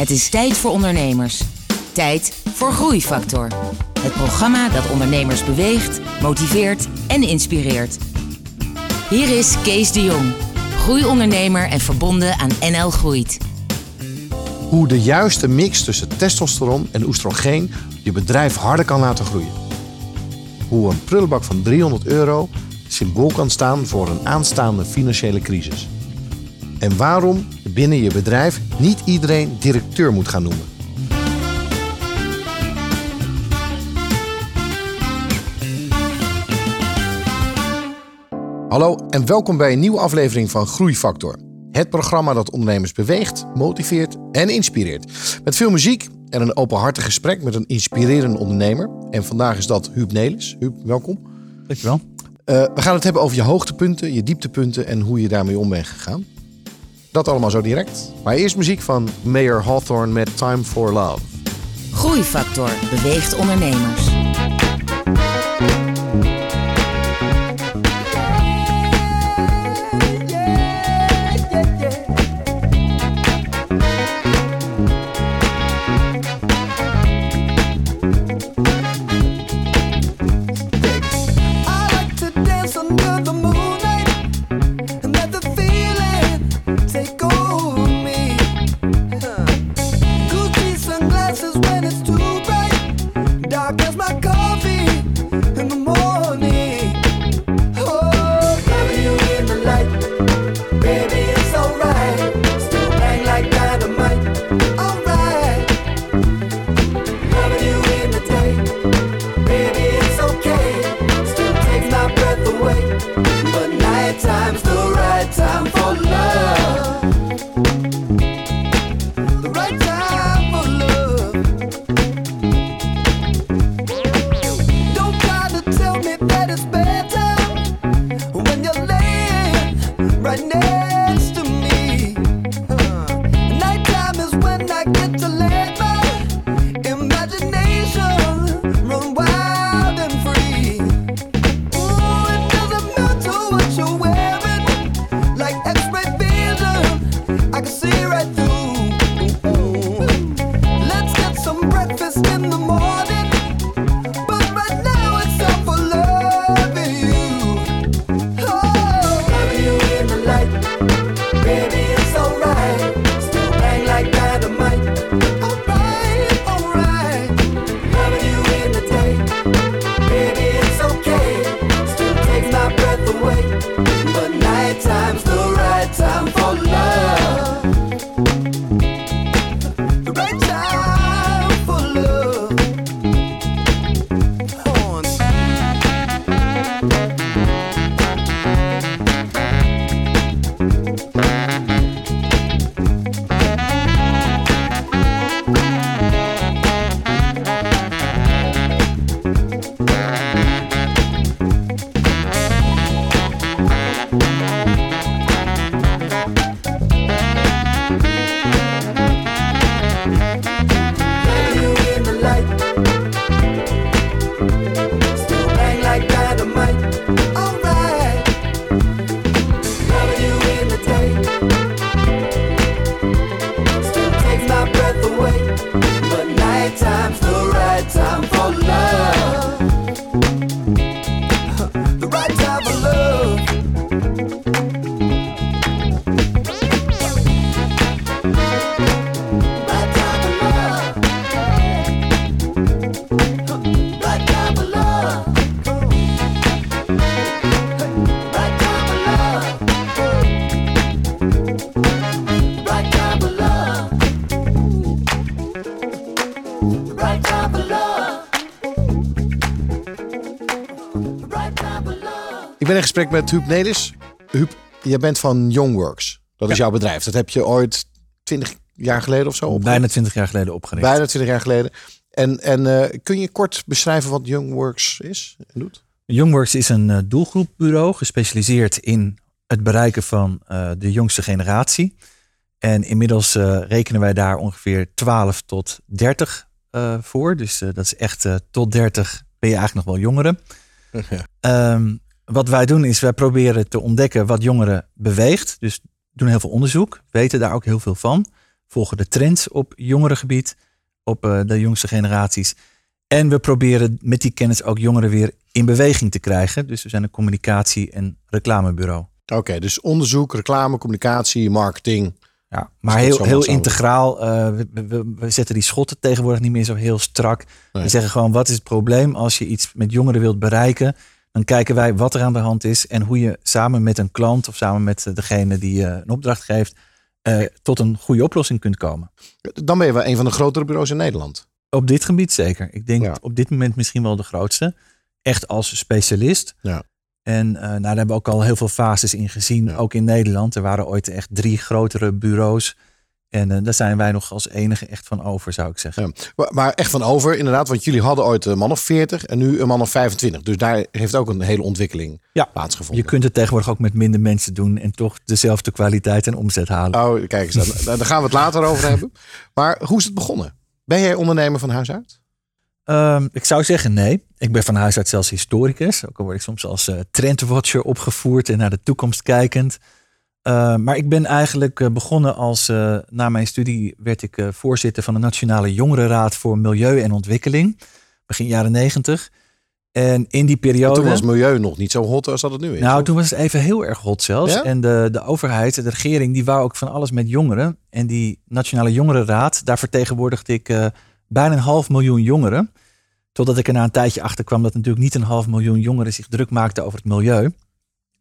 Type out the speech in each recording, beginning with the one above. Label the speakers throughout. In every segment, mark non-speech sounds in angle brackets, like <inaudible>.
Speaker 1: Het is tijd voor ondernemers. Tijd voor Groeifactor. Het programma dat ondernemers beweegt, motiveert en inspireert. Hier is Kees de Jong, groeiondernemer en verbonden aan NL Groeit.
Speaker 2: Hoe de juiste mix tussen testosteron en oestrogeen je bedrijf harder kan laten groeien. Hoe een prullenbak van 300 euro symbool kan staan voor een aanstaande financiële crisis. En waarom binnen je bedrijf niet iedereen directeur moet gaan noemen. Hallo en welkom bij een nieuwe aflevering van Groeifactor. Het programma dat ondernemers beweegt, motiveert en inspireert. Met veel muziek en een openhartig gesprek met een inspirerende ondernemer. En vandaag is dat Huub Nelis. Huub, welkom.
Speaker 3: Dankjewel.
Speaker 2: Uh, we gaan het hebben over je hoogtepunten, je dieptepunten en hoe je daarmee om bent gegaan. Dat allemaal zo direct. Maar eerst muziek van Mayor Hawthorne met Time for Love.
Speaker 1: Groeifactor beweegt ondernemers.
Speaker 2: In gesprek met Huub Nelis. Huub, jij bent van Youngworks. Dat is jouw bedrijf. Dat heb je ooit 20 jaar geleden of zo opgericht?
Speaker 3: Bijna 20 jaar geleden opgericht.
Speaker 2: Bijna 20 jaar geleden. En, en uh, kun je kort beschrijven wat Youngworks is en doet?
Speaker 3: Youngworks is een uh, doelgroepbureau gespecialiseerd in het bereiken van uh, de jongste generatie. En inmiddels rekenen wij daar ongeveer 12 tot 30 voor. Dus dat is echt tot 30 ben je eigenlijk nog wel jongeren. <laughs> Ja. Um, wat wij doen is, wij proberen te ontdekken wat jongeren beweegt. Dus doen heel veel onderzoek, weten daar ook heel veel van. volgen de trends op jongerengebied, op uh, de jongste generaties. En we proberen met die kennis ook jongeren weer in beweging te krijgen. Dus we zijn een communicatie- en reclamebureau.
Speaker 2: Oké, dus onderzoek, reclame, communicatie, marketing.
Speaker 3: Ja, maar heel, heel integraal. Uh, we, we, we, zetten die schotten tegenwoordig niet meer zo heel strak. We zeggen gewoon, wat is het probleem als je iets met jongeren wilt bereiken? Dan kijken wij wat er aan de hand is en hoe je samen met een klant of samen met degene die je een opdracht geeft, uh, tot een goede oplossing kunt komen.
Speaker 2: Dan ben je wel een van de grotere bureaus in Nederland.
Speaker 3: Op dit gebied zeker. Ik denk op dit moment misschien wel de grootste. Echt als specialist.
Speaker 2: Ja.
Speaker 3: En uh, nou, daar hebben we ook al heel veel fases in gezien. Ook in Nederland. Er waren ooit echt drie grotere bureaus. En uh, daar zijn wij nog als enige echt van over, zou ik zeggen.
Speaker 2: Ja, maar echt van over, inderdaad. Want jullie hadden ooit een man of 40 en nu een man of 25. Dus daar heeft ook een hele ontwikkeling ja, plaatsgevonden.
Speaker 3: Je kunt het tegenwoordig ook met minder mensen doen en toch dezelfde kwaliteit en omzet halen.
Speaker 2: Oh, kijk eens, daar <laughs> gaan we het later over hebben. Maar hoe is het begonnen? Ben jij ondernemer van huis uit?
Speaker 3: Um, ik zou zeggen nee. Ik ben van huis uit zelfs historicus. Ook al word ik soms als uh, trendwatcher opgevoerd en naar de toekomst kijkend. Uh, maar ik ben eigenlijk uh, begonnen als, na mijn studie werd ik voorzitter van de Nationale Jongerenraad voor Milieu en Ontwikkeling. Begin jaren negentig. En in die periode.
Speaker 2: toen was milieu nog niet zo hot als dat het nu is.
Speaker 3: Nou, toen was het even heel erg hot zelfs. Ja? En de, de overheid, de regering, die wou ook van alles met jongeren. En die Nationale Jongerenraad, daar vertegenwoordigde ik bijna een half miljoen jongeren. Totdat ik er na een tijdje achter kwam dat natuurlijk niet een half miljoen jongeren zich druk maakten over het milieu.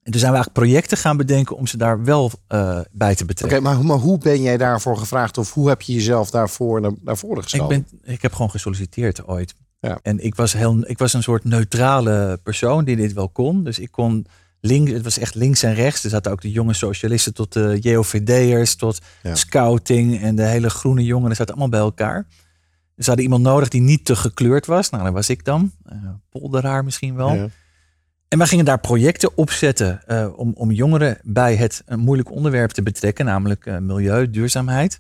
Speaker 3: En toen zijn we eigenlijk projecten gaan bedenken om ze daar wel uh, bij te betrekken.
Speaker 2: Oké, maar, maar, hoe ben jij daarvoor gevraagd of hoe heb je jezelf daarvoor naar, naar voren gesteld?
Speaker 3: Ik, ben, ik heb gewoon gesolliciteerd ooit. Ja. En ik was, heel, ik was een soort neutrale persoon die dit wel kon. Dus ik kon links, het was echt links en rechts. Er zaten ook de jonge socialisten tot de JOVD'ers, tot scouting en de hele groene jongeren zaten allemaal bij elkaar. Dus ze hadden iemand nodig die niet te gekleurd was. Nou, dat was ik dan. Uh, polderaar misschien wel. Ja. En wij gingen daar projecten opzetten uh, om, om jongeren bij het een moeilijk onderwerp te betrekken, namelijk uh, milieu, duurzaamheid.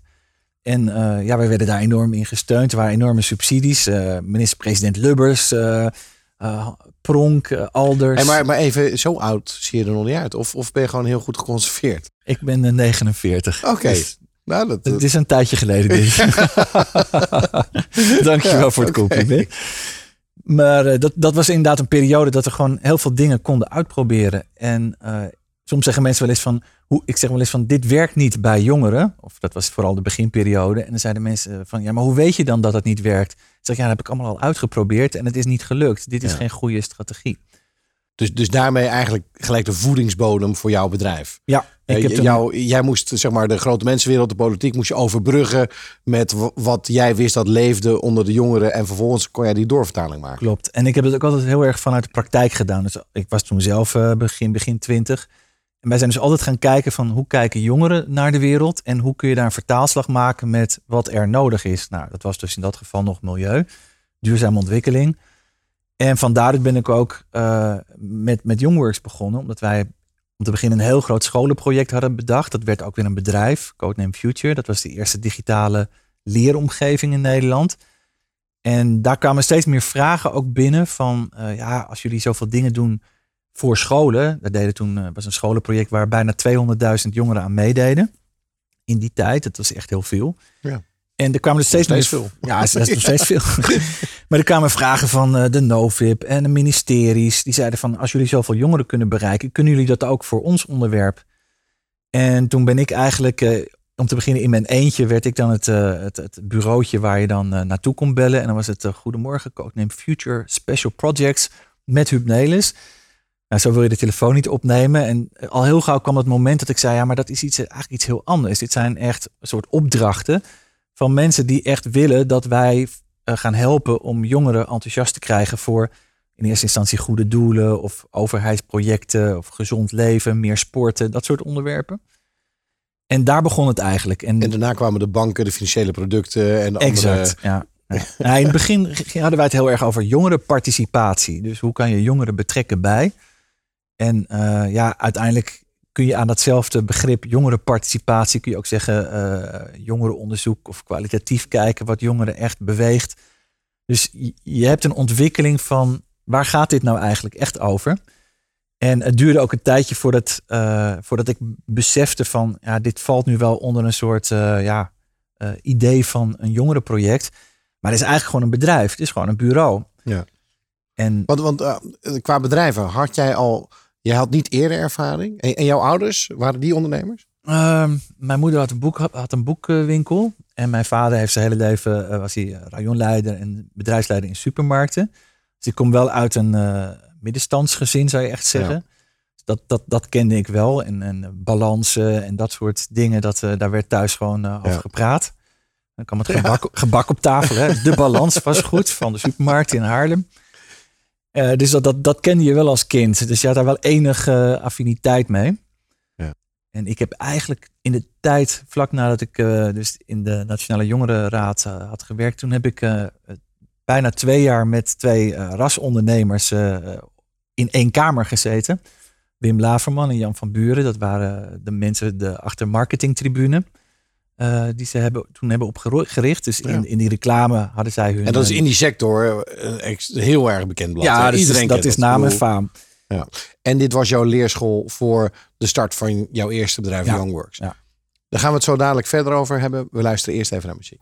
Speaker 3: En uh, ja, wij werden daar enorm in gesteund. Er waren enorme subsidies. Minister-president Lubbers, Pronk, Alders.
Speaker 2: Hey, maar, maar even, zo oud zie je er nog niet uit? Of, of ben je gewoon heel goed geconserveerd?
Speaker 3: Ik ben 49.
Speaker 2: Oké. Okay. Dus nou, dat,
Speaker 3: Het is een tijdje geleden. Dit. <laughs> <laughs> Dankjewel ja, voor het compliment. Maar dat, dat was inderdaad een periode dat we gewoon heel veel dingen konden uitproberen. En soms zeggen mensen wel eens van, hoe, ik zeg wel eens van, dit werkt niet bij jongeren. Of dat was vooral de beginperiode. En dan zeiden mensen van, ja, maar hoe weet je dan dat het niet werkt? Ik zeg, ja, dat heb ik allemaal al uitgeprobeerd en het is niet gelukt. Dit is ja. geen goede strategie.
Speaker 2: Dus, dus daarmee eigenlijk gelijk de voedingsbodem voor jouw bedrijf.
Speaker 3: Ja.
Speaker 2: Ik heb jou, jij moest zeg maar de grote mensenwereld, de politiek, moest je overbruggen met wat jij wist dat leefde onder de jongeren. En vervolgens kon jij die doorvertaling maken.
Speaker 3: Klopt. En ik heb het ook altijd heel erg vanuit de praktijk gedaan. Dus ik was toen zelf uh, begin, begin twintig. En wij zijn dus altijd gaan kijken van hoe kijken jongeren naar de wereld en hoe kun je daar een vertaalslag maken met wat er nodig is. Nou, dat was dus in dat geval nog milieu, duurzame ontwikkeling. En van daaruit ben ik ook uh, met, met Youngworks begonnen, omdat wij om te beginnen een heel groot scholenproject hadden bedacht. Dat werd ook weer een bedrijf, Codename Future. Dat was de eerste digitale leeromgeving in Nederland. En daar kwamen steeds meer vragen ook binnen van, uh, ja, als jullie zoveel dingen doen voor scholen. Dat deden toen uh, was een scholenproject waar bijna 200.000 jongeren aan meededen. In die tijd, dat was echt heel veel.
Speaker 2: Ja.
Speaker 3: En er kwamen er steeds,
Speaker 2: steeds
Speaker 3: meer,
Speaker 2: veel. <laughs>
Speaker 3: Ja, dat is nog steeds <laughs> veel. <laughs> maar er kwamen vragen van uh, de NoVip en de ministeries. Die zeiden van, als jullie zoveel jongeren kunnen bereiken, kunnen jullie dat ook voor ons onderwerp? En toen ben ik eigenlijk, uh, om te beginnen in mijn eentje, werd ik dan het, uh, het, het, bureautje waar je dan naartoe kon bellen. En dan was het Goedemorgen, codename Future Special Projects met Huub Nelis. Nou, zo wil je de telefoon niet opnemen. En al heel gauw kwam het moment dat ik zei: ja, maar dat is iets, eigenlijk iets heel anders. Dit zijn echt een soort opdrachten van mensen die echt willen dat wij uh, gaan helpen om jongeren enthousiast te krijgen voor in eerste instantie goede doelen of overheidsprojecten of gezond leven, meer sporten, dat soort onderwerpen. En daar begon het eigenlijk. En,
Speaker 2: en daarna kwamen de banken, de financiële producten en de
Speaker 3: exact,
Speaker 2: andere...
Speaker 3: ja. ja. in het begin hadden wij het heel erg over jongerenparticipatie. Dus hoe kan je jongeren betrekken bij? En uh, ja, uiteindelijk kun je aan datzelfde begrip jongerenparticipatie, kun je ook zeggen uh, jongerenonderzoek of kwalitatief kijken wat jongeren echt beweegt. Dus je hebt een ontwikkeling van waar gaat dit nou eigenlijk echt over? En het duurde ook een tijdje voordat, uh, voordat ik besefte van ja, dit valt nu wel onder een soort uh, ja, eh, idee van een jongerenproject. Maar het is eigenlijk gewoon een bedrijf. Het is gewoon een bureau.
Speaker 2: Ja.
Speaker 3: En
Speaker 2: Want, want eh, qua bedrijven had jij al, jij had niet eerder ervaring. En, en jouw ouders, waren die ondernemers?
Speaker 3: Ehm, mijn moeder had een, boek, had een boekwinkel. En mijn vader heeft zijn hele leven, eh, was hij rayonleider en bedrijfsleider in supermarkten. Dus ik kom wel uit een eh, middenstandsgezin, zou je echt zeggen. Dat, dat, dat kende ik wel. En, en balansen en dat soort dingen, dat, eh, daar werd thuis gewoon over
Speaker 2: Ja.
Speaker 3: gepraat. Dan kwam het gebak, gebak op tafel. Hè. De balans was goed van de supermarkt in Haarlem. Eh, dus dat, dat, dat kende je wel als kind. Dus je had daar wel enige affiniteit mee.
Speaker 2: Ja.
Speaker 3: En ik heb eigenlijk in de tijd, vlak nadat ik eh, dus in de Nationale Jongerenraad eh, had gewerkt, toen heb ik eh, bijna twee jaar met twee eh, rasondernemers eh, in één kamer gezeten. Wim Laverman en Jan van Buren, dat waren de mensen de achter marketingtribune. Eh, die ze hebben, toen hebben opgericht. Dus in,
Speaker 2: Ja.
Speaker 3: in die reclame hadden zij hun.
Speaker 2: En dat is
Speaker 3: eh,
Speaker 2: in die sector eh, een heel erg bekend blad.
Speaker 3: ja, dus
Speaker 2: Iedereen
Speaker 3: dat
Speaker 2: kent
Speaker 3: is naam en faam.
Speaker 2: En dit was jouw leerschool voor de start van jouw eerste bedrijf,
Speaker 3: Ja.
Speaker 2: Youngworks.
Speaker 3: Ja.
Speaker 2: Daar gaan we het zo dadelijk verder over hebben. We luisteren eerst even naar muziek.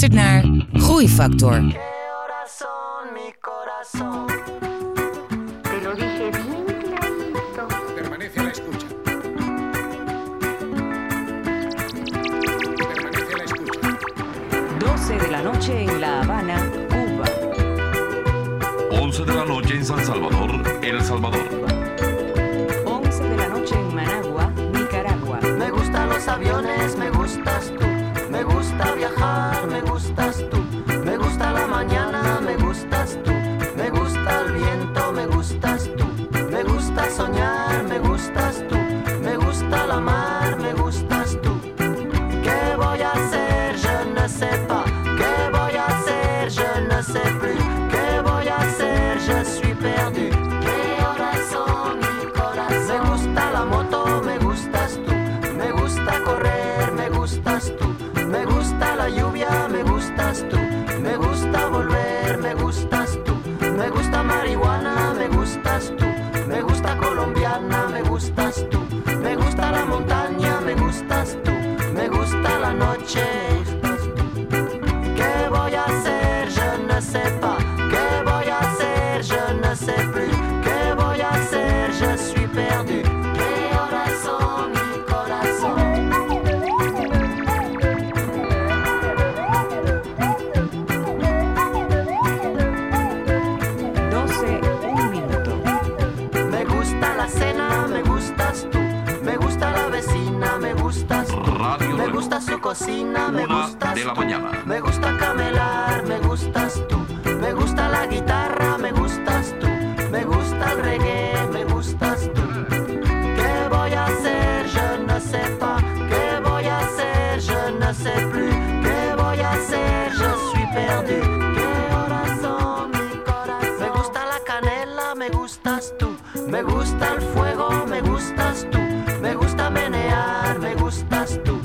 Speaker 4: Luistert naar Groeifactor.
Speaker 5: Me gusta el fuego, me gustas tú. Me gusta menear, me gustas tú.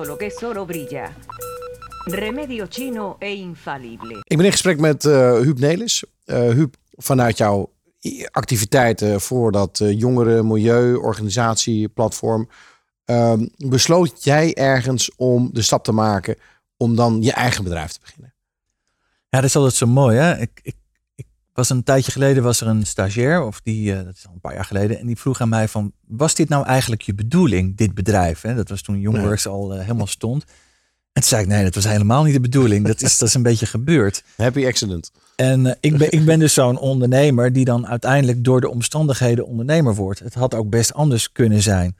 Speaker 6: Todo lo que es oro brilla. Remedio chino e infalible.
Speaker 2: Ik ben in gesprek met eh Huub Nelis. Eh Huub, vanuit jouw activiteiten voor dat eh, jongeren milieu platform ehm, besloot jij ergens om de stap te maken om dan je eigen bedrijf te beginnen.
Speaker 3: Ja, dat is altijd zo mooi. Hè? Ik was een tijdje geleden was er een stagiair, of die, eh, dat is al een paar jaar geleden, en die vroeg aan mij van, was dit nou eigenlijk je bedoeling, dit bedrijf? Hè? Dat was toen Youngworks al eh, helemaal stond. En toen zei ik, nee, dat was helemaal niet de bedoeling. Dat is, dat is een beetje gebeurd.
Speaker 2: Happy accident.
Speaker 3: En eh, ik, ben, ik ben dus zo'n ondernemer die dan uiteindelijk door de omstandigheden ondernemer wordt. Het had ook best anders kunnen zijn.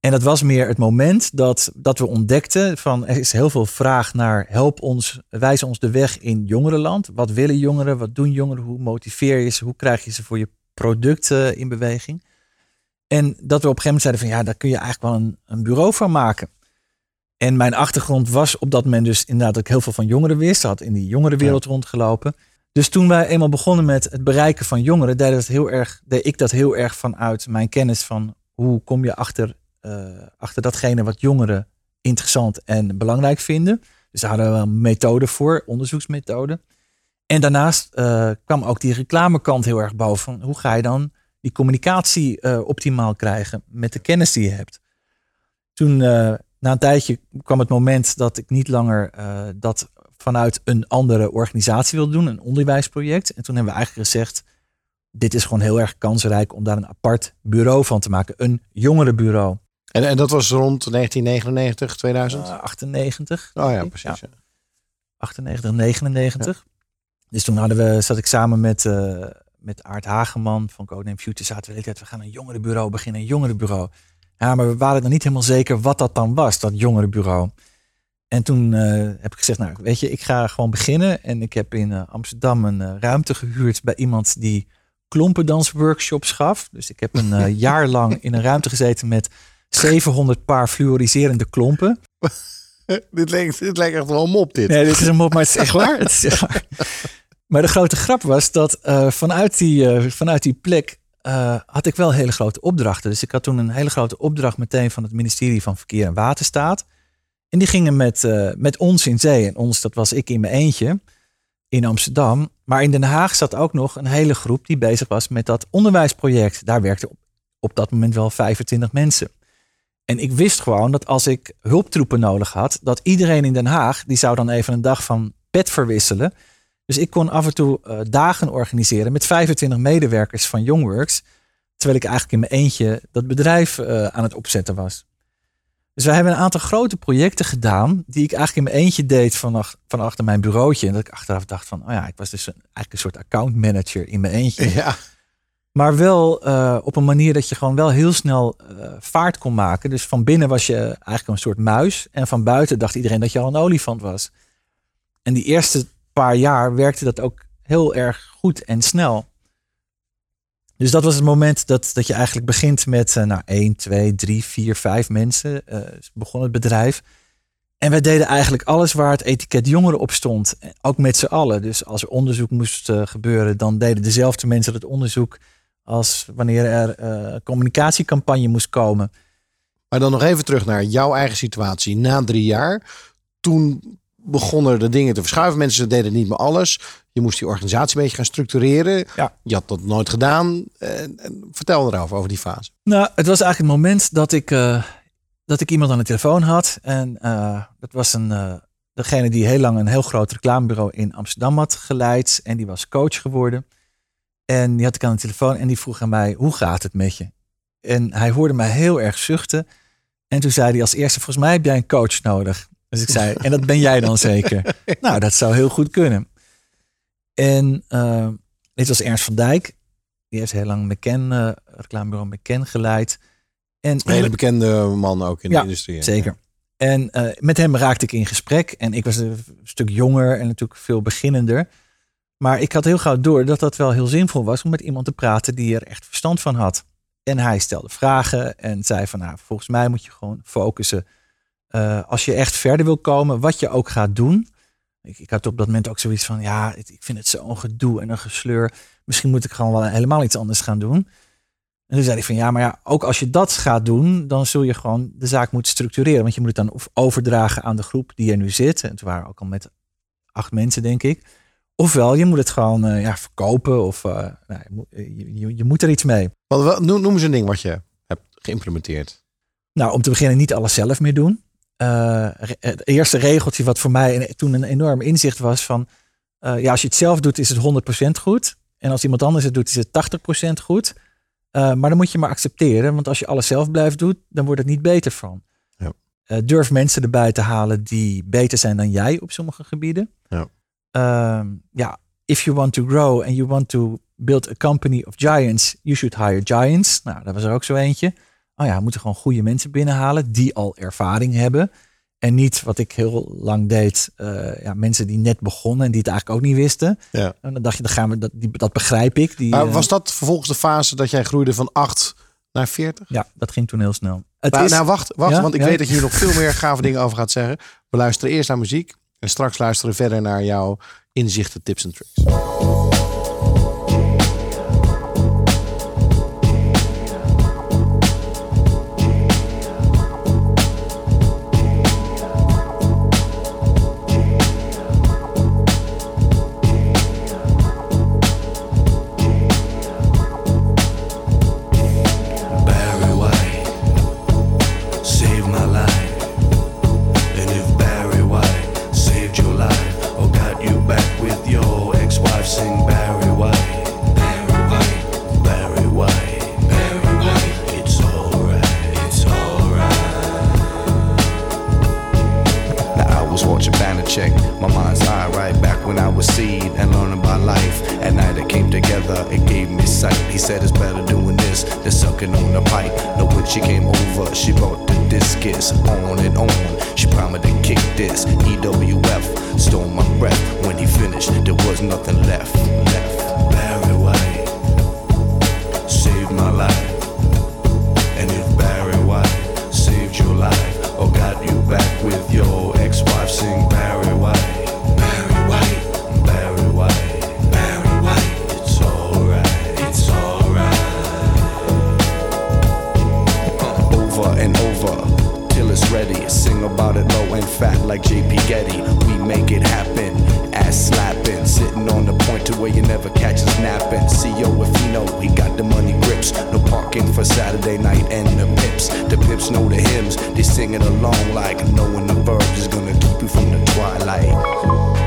Speaker 3: En dat was meer het moment dat, dat we ontdekten van er is heel veel vraag naar help ons, wijs ons de weg in jongerenland. Wat willen jongeren? Wat doen jongeren? Hoe motiveer je ze? Hoe krijg je ze voor je product eh, in beweging? En dat we op een gegeven moment zeiden van ja, daar kun je eigenlijk wel een, een bureau van maken. En mijn achtergrond was op dat moment dus inderdaad dat ik heel veel van jongeren wist. Had in die jongerenwereld rondgelopen. Dus toen wij eenmaal begonnen met het bereiken van jongeren, deed, dat heel erg, deed ik dat heel erg vanuit mijn kennis van hoe kom je achter, achter datgene wat jongeren interessant en belangrijk vinden. Dus daar hadden we een methode voor, onderzoeksmethode. En daarnaast eh, kwam ook die reclamekant heel erg boven. Hoe ga je dan die communicatie eh, optimaal krijgen met de kennis die je hebt? Toen, eh, na een tijdje, kwam het moment dat ik niet langer eh, dat vanuit een andere organisatie wilde doen, een onderwijsproject. En toen hebben we eigenlijk gezegd, dit is gewoon heel erg kansrijk om daar een apart bureau van te maken. Een jongerenbureau.
Speaker 2: En, en dat was rond 1999, 2000?
Speaker 3: Uh, 98.
Speaker 2: oh ja, precies. Ja.
Speaker 3: 98, 99. Ja. Dus toen hadden we, zat ik samen met, uh, met Aart Hageman van Codename Future. Zaten we de hele tijd, we gaan een jongerenbureau beginnen, een jongerenbureau. Ja, maar we waren nog niet helemaal zeker wat dat dan was, dat jongerenbureau. En toen uh, heb ik gezegd, nou weet je, ik ga gewoon beginnen. En ik heb in uh, Amsterdam een uh, ruimte gehuurd bij iemand die klompendansworkshops gaf. Dus ik heb een <laughs> jaar lang in een ruimte gezeten met 700 paar fluoriserende klompen. <laughs>
Speaker 2: dit, lijkt, dit lijkt echt wel een mop dit.
Speaker 3: Nee, dit is een mop, maar het is echt waar. Het is echt waar. Maar de grote grap was dat vanuit, die, vanuit die plek uh, had ik wel hele grote opdrachten. Dus ik had toen een hele grote opdracht meteen van het ministerie van Verkeer en Waterstaat. En die gingen met, met ons in zee. En ons, dat was ik in mijn eentje in Amsterdam. Maar in Den Haag zat ook nog een hele groep die bezig was met dat onderwijsproject. Daar werkten op, op dat moment wel 25 mensen. En ik wist gewoon dat als ik hulptroepen nodig had, dat iedereen in Den Haag, die zou dan even een dag van pet verwisselen. Dus ik kon af en toe eh, dagen organiseren met 25 medewerkers van Youngworks. Terwijl ik eigenlijk in mijn eentje dat bedrijf eh, aan het opzetten was. Dus wij hebben een aantal grote projecten gedaan. die ik eigenlijk in mijn eentje deed van, van achter mijn bureautje. En dat ik achteraf dacht van, oh ja, ik was dus eigenlijk een soort account manager in mijn eentje.
Speaker 2: Ja.
Speaker 3: Maar wel eh, op een manier dat je gewoon wel heel snel eh, vaart kon maken. Dus van binnen was je eigenlijk een soort muis. En van buiten dacht iedereen dat je al een olifant was. En die eerste paar jaar werkte dat ook heel erg goed en snel. Dus dat was het moment dat, dat je eigenlijk begint met eh, nou, 1, 2, 3, 4, 5 mensen. begon het bedrijf. En wij deden eigenlijk alles waar het etiket jongeren op stond. Ook met z'n allen. Dus als er onderzoek moest gebeuren, dan deden dezelfde mensen het onderzoek als wanneer er eh communicatiecampagne moest komen.
Speaker 2: Maar dan nog even terug naar jouw eigen situatie. Na drie jaar, toen begonnen de dingen te verschuiven. Mensen deden niet meer alles. Je moest die organisatie een beetje gaan structureren.
Speaker 3: Ja.
Speaker 2: Je had dat nooit gedaan. Vertel erover, over die fase.
Speaker 3: Nou, het was eigenlijk het moment dat ik, eh, dat ik iemand aan de telefoon had. En eh, dat was een, degene die heel lang een heel groot reclamebureau in Amsterdam had geleid. En die was coach geworden. En die had ik aan de telefoon en die vroeg aan mij, hoe gaat het met je? En hij hoorde mij heel erg zuchten. En toen zei hij als eerste, volgens mij heb jij een coach nodig. Dus ik zei, en dat ben jij dan zeker? <laughs> nou, dat zou heel goed kunnen. En eh, dit was Ernst van Dijk. Die heeft heel lang McKen, eh reclamebureau McKen geleid. En
Speaker 2: Een hele bekende man ook in
Speaker 3: Ja,
Speaker 2: de industrie.
Speaker 3: Zeker. En eh, met hem raakte ik in gesprek. En ik was een stuk jonger en natuurlijk veel beginnender. Maar ik had heel gauw door dat dat wel heel zinvol was om met iemand te praten die er echt verstand van had. En hij stelde vragen en zei van nou, volgens mij moet je gewoon focussen. eh, als je echt verder wil komen, wat je ook gaat doen. Ik, ik had op dat moment ook zoiets van ja, ik vind het zo'n gedoe en een gesleur. Misschien moet ik gewoon wel helemaal iets anders gaan doen. En toen zei hij van ja, maar ja, ook als je dat gaat doen, dan zul je gewoon de zaak moeten structureren. Want je moet het dan overdragen aan de groep die er nu zit. En het waren ook al met acht mensen, denk ik. Ofwel, je moet het gewoon eh, ja, verkopen of eh, nou, je, moet- je, je- moet er iets mee.
Speaker 2: Wat, noem, eens een ding wat je hebt geïmplementeerd.
Speaker 3: Nou, om te beginnen niet alles zelf meer doen. Eh, het eerste regeltje wat voor mij toen een enorm inzicht was van... eh, ja, als je het zelf doet is het 100% goed. En als iemand anders het doet is het 80% goed. Eh, maar dan moet je maar accepteren. Want als je alles zelf blijft doen, dan wordt het niet beter van.
Speaker 2: Ja.
Speaker 3: Eh, durf mensen erbij te halen die beter zijn dan jij op sommige gebieden.
Speaker 2: Ja.
Speaker 3: Ehm, ja, if you want to grow and you want to build a company of giants, you should hire giants. Nou, dat was er ook zo eentje. Oh ja, we moeten gewoon goede mensen binnenhalen die al ervaring hebben. En niet wat ik heel lang deed, eh, ja, mensen die net begonnen en die het eigenlijk ook niet wisten.
Speaker 2: Ja.
Speaker 3: En dan dacht je, dan gaan we, dat, die, dat begrijp ik. Die,
Speaker 2: Maar
Speaker 3: eh,
Speaker 2: was dat vervolgens de fase dat jij groeide van 8 naar 40?
Speaker 3: Ja, dat ging toen heel snel. Het
Speaker 2: Nou,
Speaker 3: is,
Speaker 2: nou, wacht, wacht
Speaker 3: Ja,
Speaker 2: want ik
Speaker 3: ja.
Speaker 2: weet dat je hier nog veel meer gave <laughs> dingen over gaat zeggen. We luisteren eerst naar muziek en straks luisteren we verder naar jouw inzichten, tips en tricks.
Speaker 7: singing along like knowing the verbs is gonna keep you from the twilight.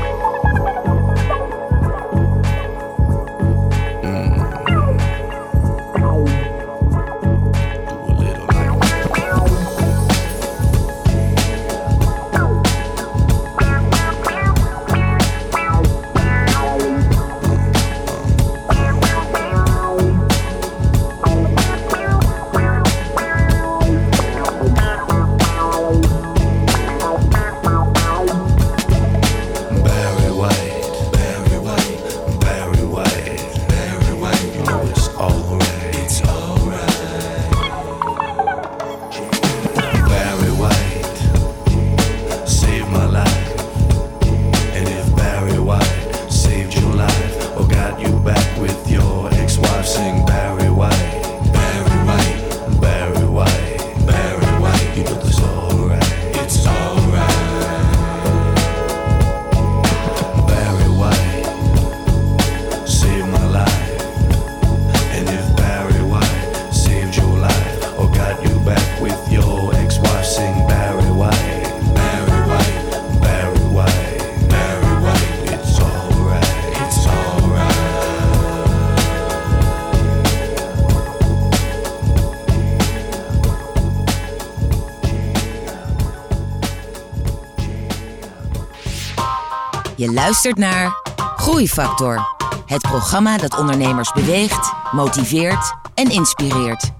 Speaker 8: Je luistert naar Groeifactor. Het programma dat ondernemers beweegt, motiveert en inspireert.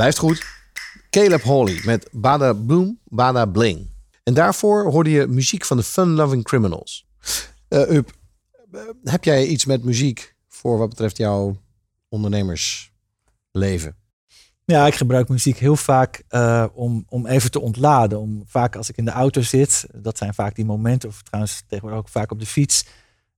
Speaker 2: Blijft goed. Caleb Hawley met Bada Bloom, Bada Bling. En daarvoor hoorde je muziek van de Fun Loving Criminals. Eh Up, eh, heb jij iets met muziek voor wat betreft jouw ondernemersleven?
Speaker 3: Ja, ik gebruik muziek heel vaak eh, om, om even te ontladen. Om, vaak als ik in de auto zit, dat zijn vaak die momenten, of trouwens tegenwoordig ook vaak op de fiets,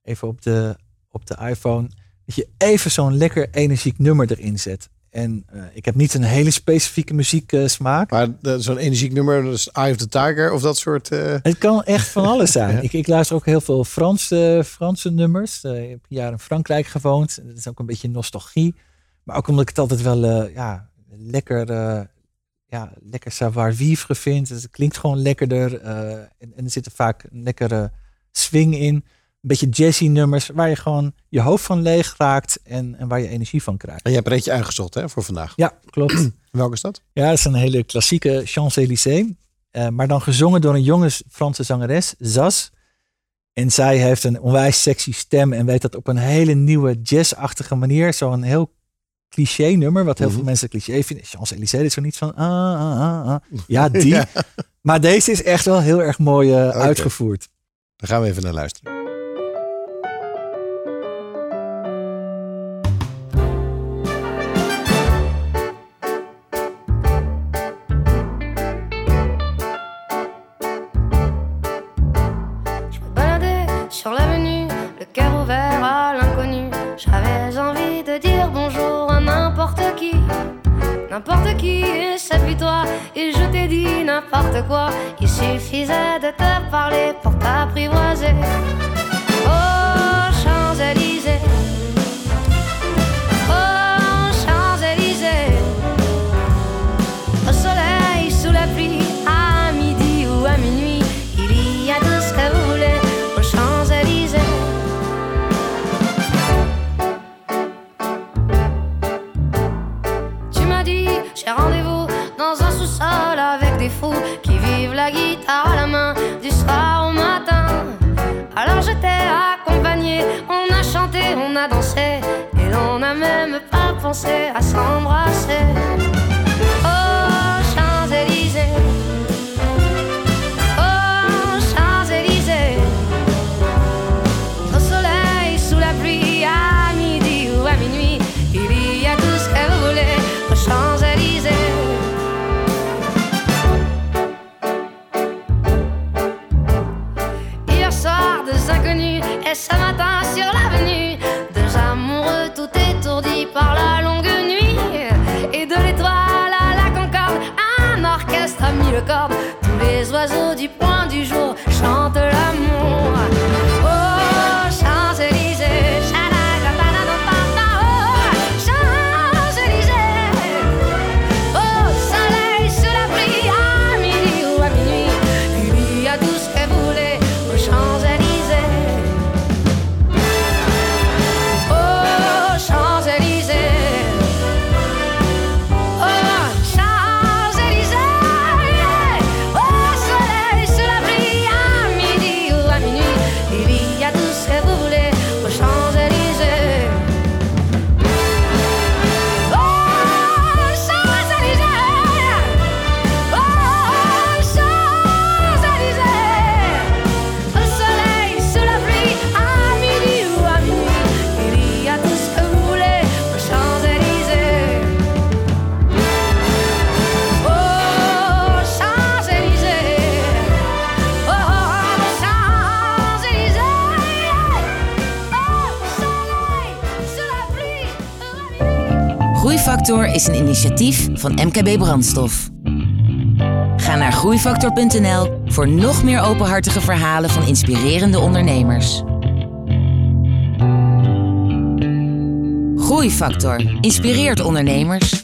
Speaker 3: even op de, op de iPhone, dat je even zo'n lekker energiek nummer erin zet. En eh, ik heb niet een hele specifieke muzieksmaak.
Speaker 2: Maar eh, zo'n energiek nummer, is Eye of the Tiger of dat soort... eh,
Speaker 3: Het kan echt van alles <laughs> zijn. ik, ik luister ook heel veel Franse, Franse nummers. Eh, ik heb een jaar in Frankrijk gewoond. Dat is ook een beetje nostalgie. Maar ook omdat ik het altijd wel eh, ja, lekker, eh, ja, lekker savoir-vivre vind. Dus het klinkt gewoon lekkerder. eh, en, en er zit er vaak een lekkere swing in. Een beetje jazzy nummers waar je gewoon je hoofd van leeg raakt en, en waar je energie van krijgt.
Speaker 2: En je hebt er eentje uitgezocht hè, voor vandaag.
Speaker 3: Ja, klopt. <clears throat>
Speaker 2: Welke is dat?
Speaker 3: Ja, dat is een hele klassieke Champs-Élysées. Eh, maar dan gezongen door een jonge Franse zangeres, Zaz. En zij heeft een onwijs sexy stem en weet dat op een hele nieuwe jazzachtige manier. Zo'n heel cliché nummer, wat heel
Speaker 2: Mhm.
Speaker 3: veel mensen cliché vinden. Champs-Élysées is zo niet van ah, ah, ah, ah. <laughs> Ja, die.
Speaker 2: Ja.
Speaker 3: Maar deze is echt wel heel erg mooi eh, uitgevoerd.
Speaker 2: Daar gaan we even naar luisteren.
Speaker 9: N'importe qui, et toi. Et je t'ai dit n'importe quoi, il suffisait de te parler pour t'apprivoiser. à s'embrasser. oiseaux du
Speaker 4: Groeifactor is een initiatief van MKB Brandstof. Ga naar groeifactor.nl voor nog meer openhartige verhalen van inspirerende ondernemers. Groeifactor inspireert ondernemers.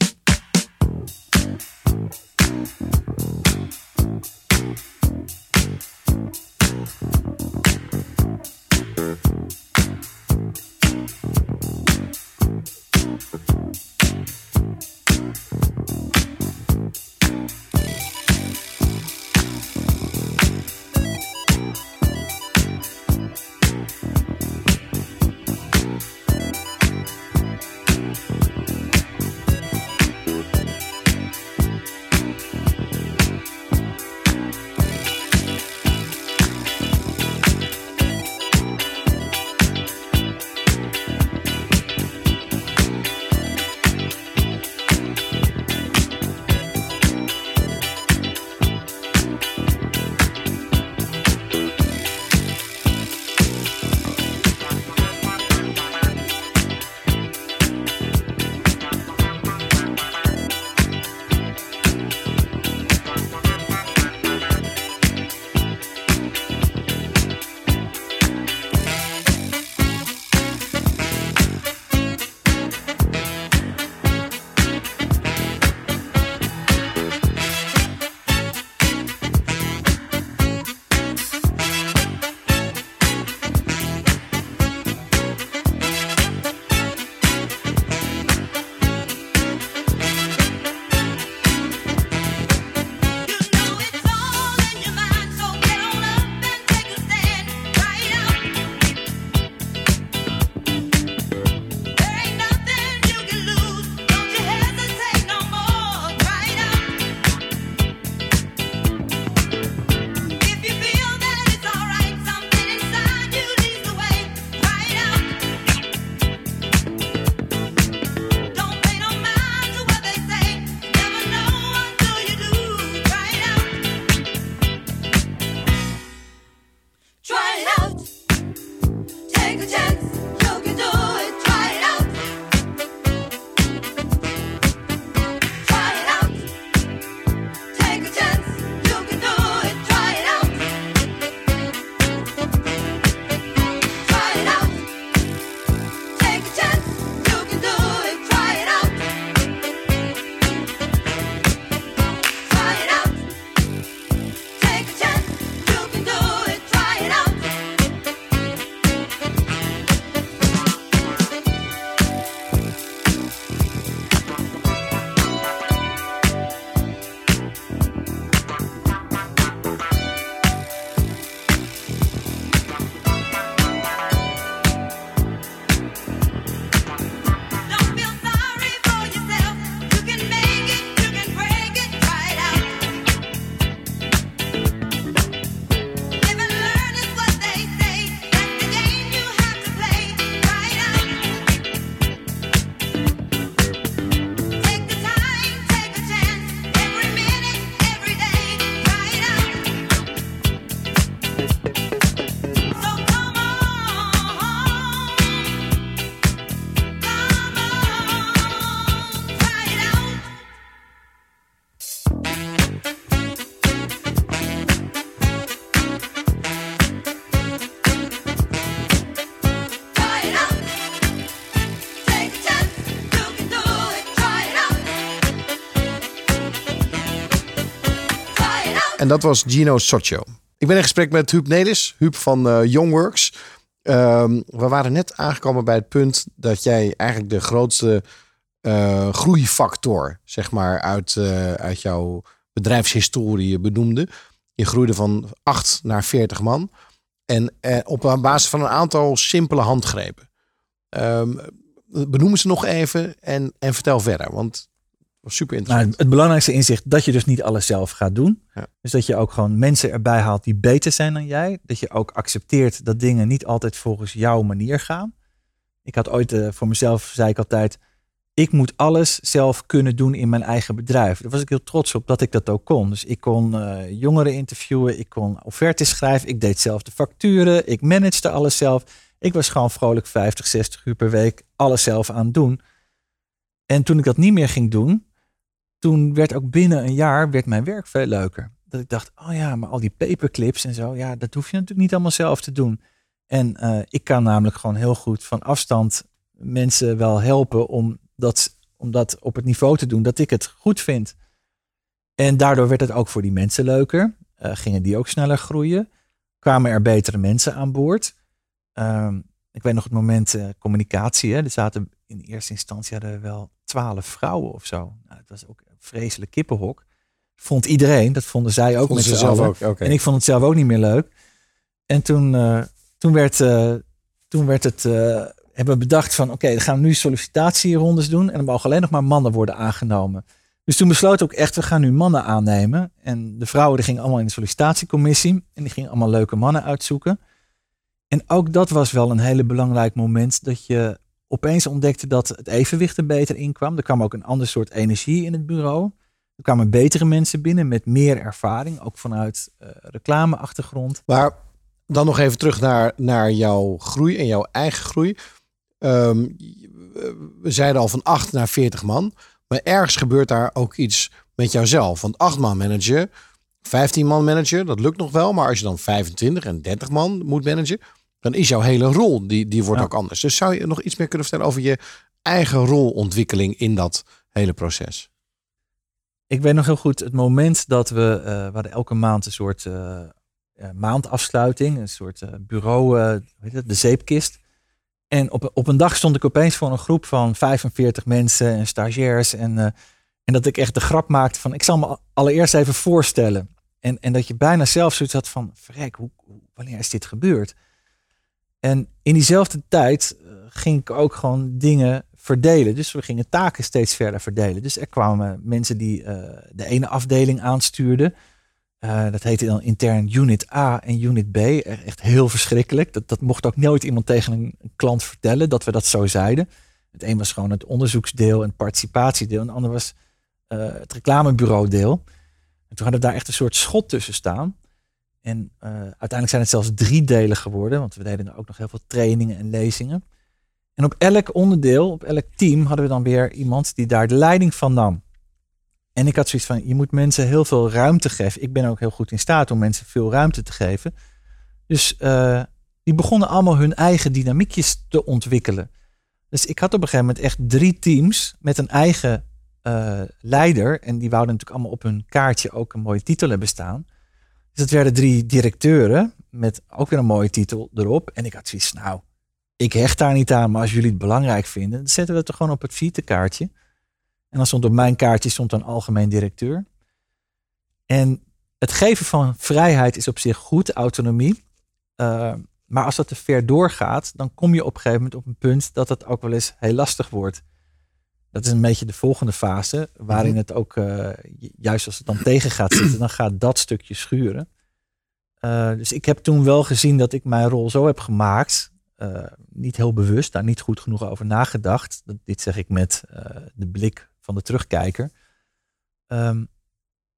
Speaker 2: Dat was Gino Socio. Ik ben in gesprek met Huub Nelis, Huub van eh Youngworks. Ehm, we waren net aangekomen bij het punt dat jij eigenlijk de grootste eh, groeifactor, zeg maar, uit, eh, uit jouw bedrijfshistorie benoemde. Je groeide van 8 naar 40 man. En op basis van een aantal simpele handgrepen. Ehm benoem ze nog even en, en vertel verder. Want was super
Speaker 3: Nou,
Speaker 2: interessant.
Speaker 3: het belangrijkste inzicht dat je dus niet alles zelf gaat doen.
Speaker 2: Ja.
Speaker 3: Dus dat je ook gewoon mensen erbij haalt die beter zijn dan jij. Dat je ook accepteert dat dingen niet altijd volgens jouw manier gaan. Ik had ooit eh, voor mezelf, zei ik altijd, ik moet alles zelf kunnen doen in mijn eigen bedrijf. Daar was ik heel trots op dat ik dat ook kon. Dus ik kon eh, jongeren interviewen, ik kon offertes schrijven, ik deed zelf de facturen, ik managede alles zelf. Ik was gewoon vrolijk 50, 60 uur per week alles zelf aan het doen. En toen ik dat niet meer ging doen, toen werd ook binnen een jaar werd mijn werk veel leuker. Dat ik dacht, oh ja, maar al die paperclips en zo, ja, dat hoef je natuurlijk niet allemaal zelf te doen. En eh, ik kan namelijk gewoon heel goed van afstand mensen wel helpen om dat, om dat op het niveau te doen dat ik het goed vind. En daardoor werd het ook voor die mensen leuker. Eh, gingen die ook sneller groeien. Kwamen er betere mensen aan boord. Ehm, ik weet nog het moment eh, communicatie. Hè. Er zaten in eerste instantie hadden we wel twaalf vrouwen of zo. Nou, het was ook vreselijk kippenhok. Vond iedereen. Dat vonden zij ook
Speaker 2: Vonden
Speaker 3: met z'n allen.
Speaker 2: ook.
Speaker 3: En ik vond het zelf ook niet meer leuk. En toen, eh, toen, werd, eh, toen werd het, eh, hebben we bedacht van oké, dan gaan we nu sollicitatierondes doen. En dan mogen alleen nog maar mannen worden aangenomen. Dus toen besloot ook echt, we gaan nu mannen aannemen. En de vrouwen die gingen allemaal in de sollicitatiecommissie. En die gingen allemaal leuke mannen uitzoeken. En ook dat was wel een hele belangrijk moment. Dat je opeens ontdekte dat het evenwicht er beter in kwam. Er kwam ook een ander soort energie in het bureau. Er kwamen betere mensen binnen met meer ervaring. Ook vanuit eh, reclameachtergrond.
Speaker 2: Maar dan nog even terug naar, naar jouw groei en jouw eigen groei. Ehm, we zeiden al van 8 naar 40 man. Maar ergens gebeurt daar ook iets met jouzelf. Want 8 man manager, 15 man manager, dat lukt nog wel. Maar als je dan 25 en 30 man moet managen, dan is jouw hele rol, die, die wordt
Speaker 3: Ja.
Speaker 2: ook anders. Dus zou je nog iets meer kunnen vertellen over je eigen rolontwikkeling in dat hele proces?
Speaker 3: Ik weet nog heel goed het moment dat we, we hadden elke maand een soort eh, maandafsluiting, een soort eh, bureau, weet het, de zeepkist. En op, op een dag stond ik opeens voor een groep van 45 mensen en stagiairs. En, en dat ik echt de grap maakte van, ik zal me allereerst even voorstellen. En, en dat je bijna zelf zoiets had van, verrek, hoe- wanneer is dit gebeurd? En in diezelfde tijd eh, ging ik ook gewoon dingen verdelen. Dus we gingen taken steeds verder verdelen. Dus er kwamen mensen die eh, de ene afdeling aanstuurden. Eh, dat heette dan intern Unit A en Unit B. Echt heel verschrikkelijk. Dat, dat mocht ook nooit iemand tegen een, klant vertellen dat we dat zo zeiden. Het een was gewoon het onderzoeksdeel en participatiedeel. En het ander was het reclamebureaudeel. En toen hadden we daar echt een soort schot tussen staan. En eh, uiteindelijk zijn het zelfs drie delen geworden. Want we deden ook nog heel veel trainingen en lezingen. En op elk onderdeel, op elk team, hadden we dan weer iemand die daar de leiding van nam. En ik had zoiets van, je moet mensen heel veel ruimte geven. Ik ben ook heel goed in staat om mensen veel ruimte te geven. Dus eh, die begonnen allemaal hun eigen dynamiekjes te ontwikkelen. Dus ik had op een gegeven moment echt drie teams met een eigen eh, leider. En die wouden natuurlijk allemaal op hun kaartje ook een mooie titel hebben staan. Dus werden drie directeuren met ook weer een mooie titel erop. En ik had zoiets, nou, ik hecht daar niet aan, maar als jullie het belangrijk vinden, dan zetten we het gewoon op het visitekaartje. En dan stond op mijn kaartje stond een algemeen directeur. En het geven van vrijheid is op zich goed, autonomie. Uh, maar als dat te ver doorgaat, dan kom je op een gegeven moment op een punt dat het ook wel eens heel lastig wordt. Dat is een beetje de volgende fase, waarin het ook, uh, juist als het dan tegen gaat zitten, dan gaat dat stukje schuren. Uh, dus ik heb toen wel gezien dat ik mijn rol zo heb gemaakt, uh, niet heel bewust, daar niet goed genoeg over nagedacht. Dat, dit zeg ik met de blik van de terugkijker. Um,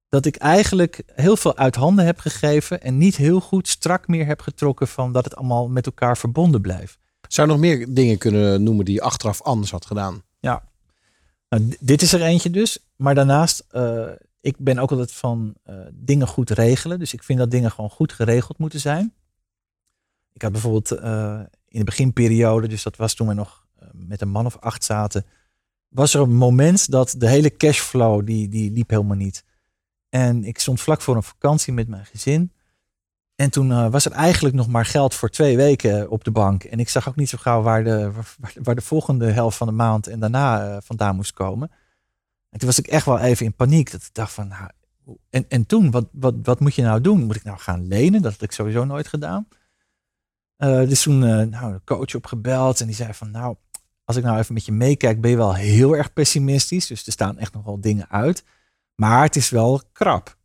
Speaker 3: dat ik eigenlijk heel veel uit handen heb gegeven en niet heel goed strak meer heb getrokken van dat het allemaal met elkaar verbonden blijft.
Speaker 2: Zou je nog meer dingen kunnen noemen die je achteraf anders had gedaan?
Speaker 3: Nou, dit is er eentje dus. Maar daarnaast, uh, ik ben ook altijd van uh, dingen goed regelen. Dus ik vind dat dingen gewoon goed geregeld moeten zijn. Ik had bijvoorbeeld uh, in de beginperiode, dus dat was toen we nog met een man of acht zaten, was er een moment dat de hele cashflow, die, die liep helemaal niet. En ik stond vlak voor een vakantie met mijn gezin. En toen eh, was er eigenlijk nog maar geld voor twee weken op de bank. En ik zag ook niet zo gauw waar de, waar, de volgende helft van de maand en daarna eh, vandaan moest komen. En toen was ik echt wel even in paniek. Dat ik dacht van, nou, en, en toen, wat, wat, wat moet je nou doen? Moet ik nou gaan lenen? Dat had ik sowieso nooit gedaan. Eh, dus toen nou, de coach opgebeld en die zei van, nou, als ik nou even met je meekijk, ben je wel heel erg pessimistisch. Dus er staan echt nog wel dingen uit. Maar het is wel krap.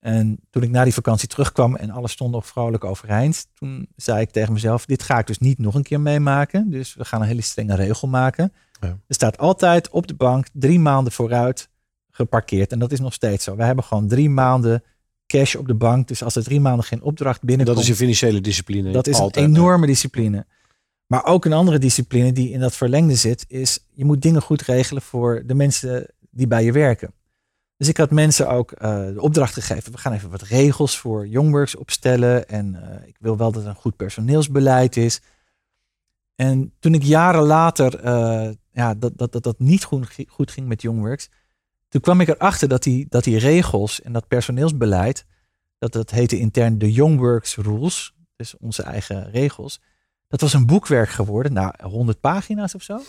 Speaker 3: En toen ik na die vakantie terugkwam en alles stond nog vrolijk overeind, toen zei ik tegen mezelf, dit ga ik dus niet nog een keer meemaken. Dus we gaan een hele strenge regel maken.
Speaker 2: Ja.
Speaker 3: Er staat altijd op de bank drie maanden vooruit geparkeerd. En dat is nog steeds zo. We hebben gewoon drie maanden cash op de bank. Dus als er drie maanden geen opdracht binnenkomt.
Speaker 10: Dat is je financiële discipline.
Speaker 3: Dat is
Speaker 10: Altijd,
Speaker 3: een enorme discipline. Maar ook een andere discipline die in dat verlengde zit, is je moet dingen goed regelen voor de mensen die bij je werken. Dus ik had mensen ook eh, de opdracht gegeven. We gaan even wat regels voor Youngworks opstellen. En eh, ik wil wel dat er een goed personeelsbeleid is. En toen ik jaren later eh, ja, dat, dat, dat dat niet goed, goed ging met Youngworks. Toen kwam ik erachter dat die, dat die regels en dat personeelsbeleid. Dat dat heette intern de Youngworks Rules. Dus onze eigen regels. Dat was een boekwerk geworden. Nou, 100 pagina's of zo.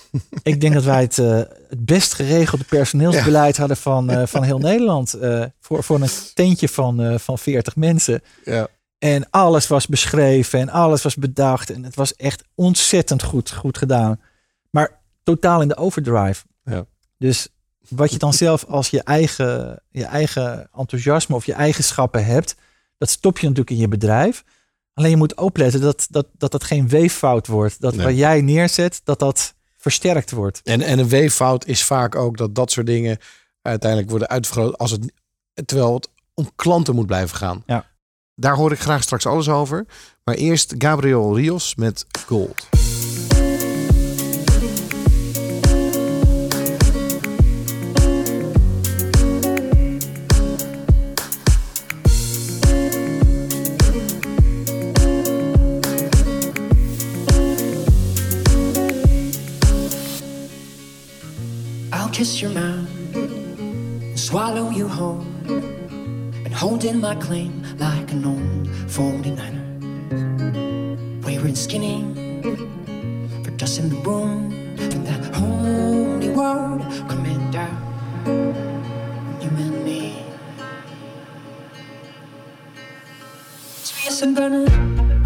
Speaker 3: ik denk dat wij het, eh, het best geregelde personeelsbeleid hadden van, eh, van heel Nederland. eh, voor, voor een tentje van, van 40 mensen.
Speaker 10: Ja.
Speaker 3: En alles was beschreven en alles was bedacht. En het was echt ontzettend goed, goed gedaan. Maar totaal in de overdrive.
Speaker 10: Ja.
Speaker 3: Dus wat je dan zelf als je eigen, je eigen enthousiasme of je eigenschappen hebt, dat stop je natuurlijk in je bedrijf. Alleen je moet opletten dat dat, dat, dat geen weeffout wordt. Dat
Speaker 10: Nee.
Speaker 3: wat jij neerzet, dat dat versterkt wordt.
Speaker 10: En, en een weeffout is vaak ook dat dat soort dingen uiteindelijk worden uitvergroot als het, terwijl het om klanten moet blijven gaan.
Speaker 3: Ja.
Speaker 2: Daar hoor ik graag straks alles over. Maar eerst Gabriel Rios met Gold.
Speaker 11: Kiss your mouth and swallow you whole and hold in my claim like an old 49er. Wearing skinny for dust in the room and that holy word coming down you and me. Sweet and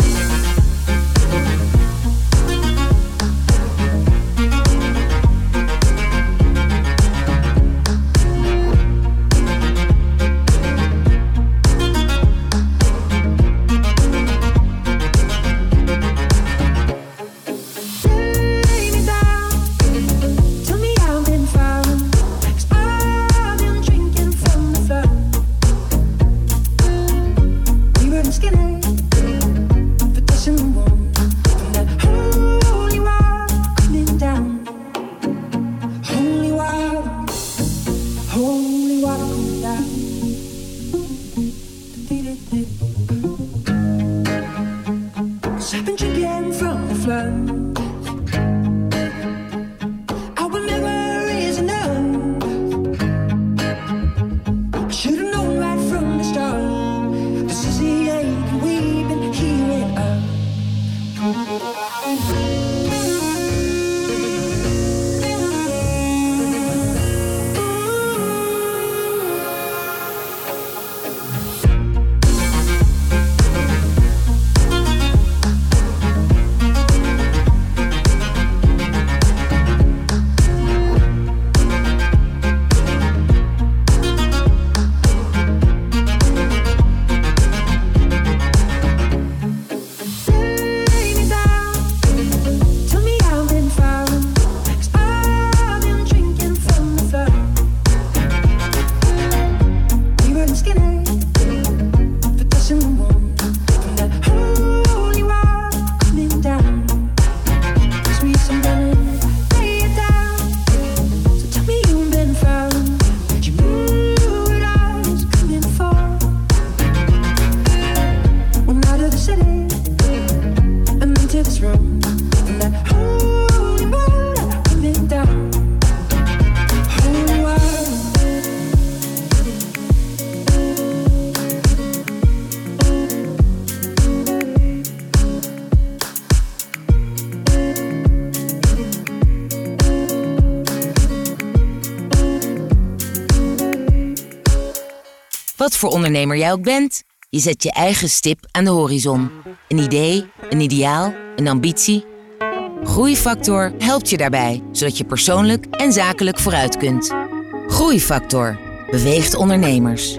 Speaker 4: voor ondernemer jij ook bent, je zet je eigen stip aan de horizon. Een idee, een ideaal, een ambitie. Groeifactor helpt je daarbij, zodat je persoonlijk en zakelijk vooruit kunt. Groeifactor beweegt ondernemers.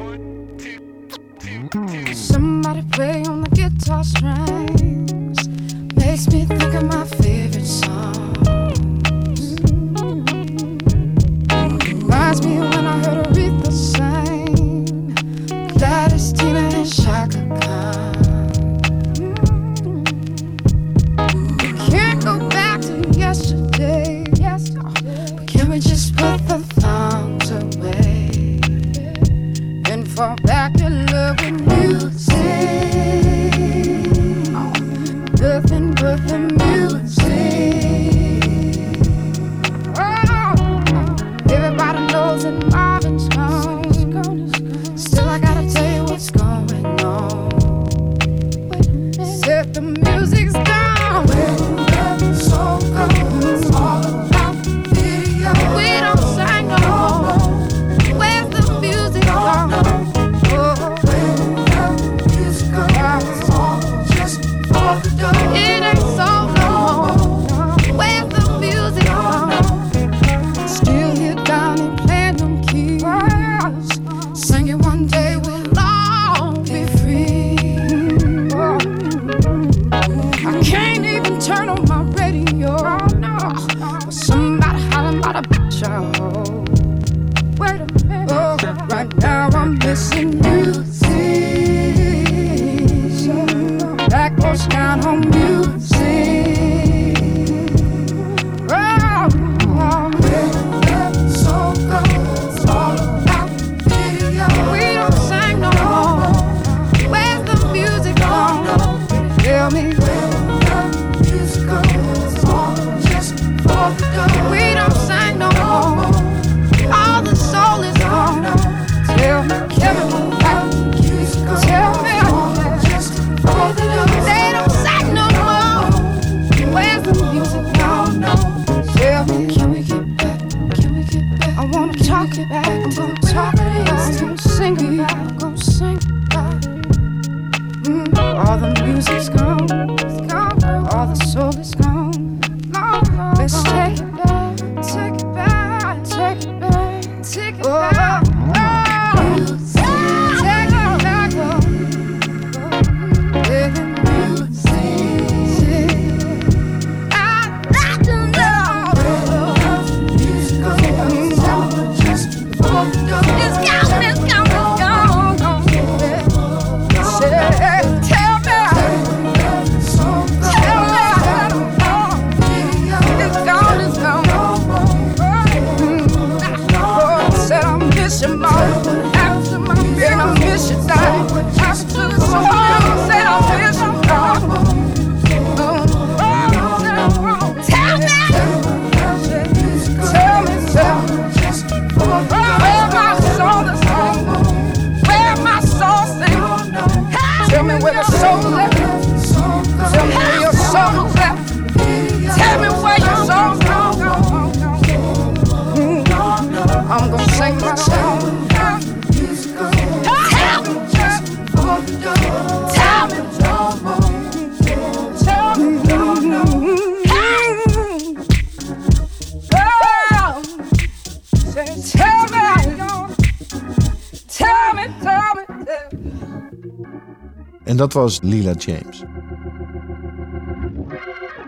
Speaker 2: En dat was Lila James.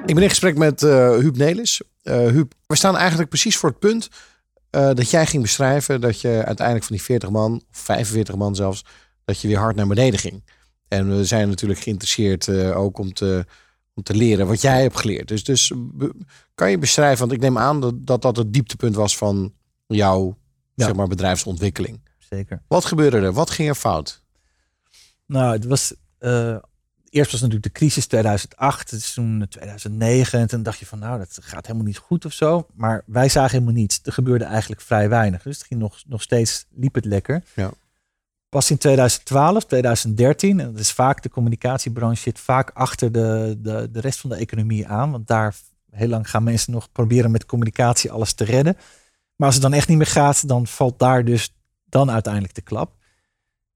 Speaker 2: Ik ben in gesprek met eh Huub Nelis. Eh Huub, we staan eigenlijk precies voor het punt eh, dat jij ging beschrijven dat je uiteindelijk van die 40 man, of 45 man zelfs, dat je weer hard naar beneden ging. En we zijn natuurlijk geïnteresseerd ook om te, om te leren wat jij hebt geleerd. Dus, dus kan je beschrijven, want ik neem aan dat dat, dat het dieptepunt was van jouw zeg maar, bedrijfsontwikkeling.
Speaker 3: Zeker.
Speaker 2: Wat gebeurde er? Wat ging er fout?
Speaker 3: Nou, het was. Eh, eerst was natuurlijk de crisis 2008, het is toen 2009. En toen dacht je van, nou, dat gaat helemaal niet goed of zo. Maar wij zagen helemaal niets. Er gebeurde eigenlijk vrij weinig. Dus het ging nog, nog steeds, liep het lekker.
Speaker 2: Ja.
Speaker 3: Pas in 2012, 2013, en dat is vaak, de communicatiebranche zit vaak achter de, de, de rest van de economie aan. Want daar heel lang gaan mensen nog proberen met communicatie alles te redden. Maar als het dan echt niet meer gaat, dan valt daar dus dan uiteindelijk de klap.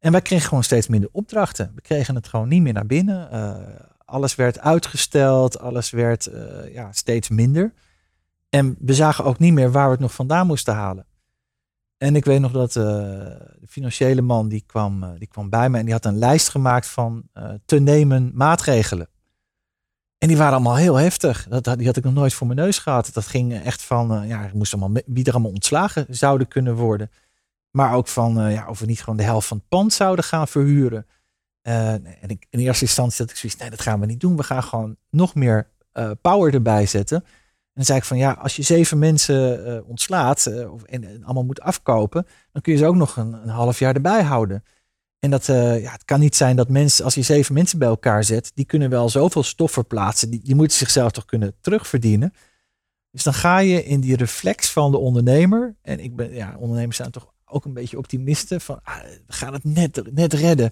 Speaker 3: En wij kregen gewoon steeds minder opdrachten. We kregen het gewoon niet meer naar binnen. Eh, alles werd uitgesteld, alles werd eh, ja, steeds minder. En we zagen ook niet meer waar we het nog vandaan moesten halen. En ik weet nog dat eh, de financiële man die kwam, die kwam bij me en die had een lijst gemaakt van te nemen maatregelen. En die waren allemaal heel heftig. Dat, die had ik nog nooit voor mijn neus gehad. Dat ging echt van, ja, moest allemaal, wie er allemaal ontslagen zouden kunnen worden. Maar ook van, eh, ja, of we niet gewoon de helft van het pand zouden gaan verhuren. Eh, en ik, in eerste instantie had ik zoiets, nee, dat gaan we niet doen. We gaan gewoon nog meer eh, power erbij zetten. En dan zei ik van, ja, als je zeven mensen ontslaat of, en, allemaal moet afkopen, dan kun je ze ook nog een, een half jaar erbij houden. En dat, ja, het kan niet zijn dat mensen, als je zeven mensen bij elkaar zet, die kunnen wel zoveel stof verplaatsen. Die, die moeten zichzelf toch kunnen terugverdienen. Dus dan ga je in die reflex van de ondernemer. En ik ben, ja, ondernemers zijn toch ook een beetje optimisten. Van, ah, we gaan het net, net redden.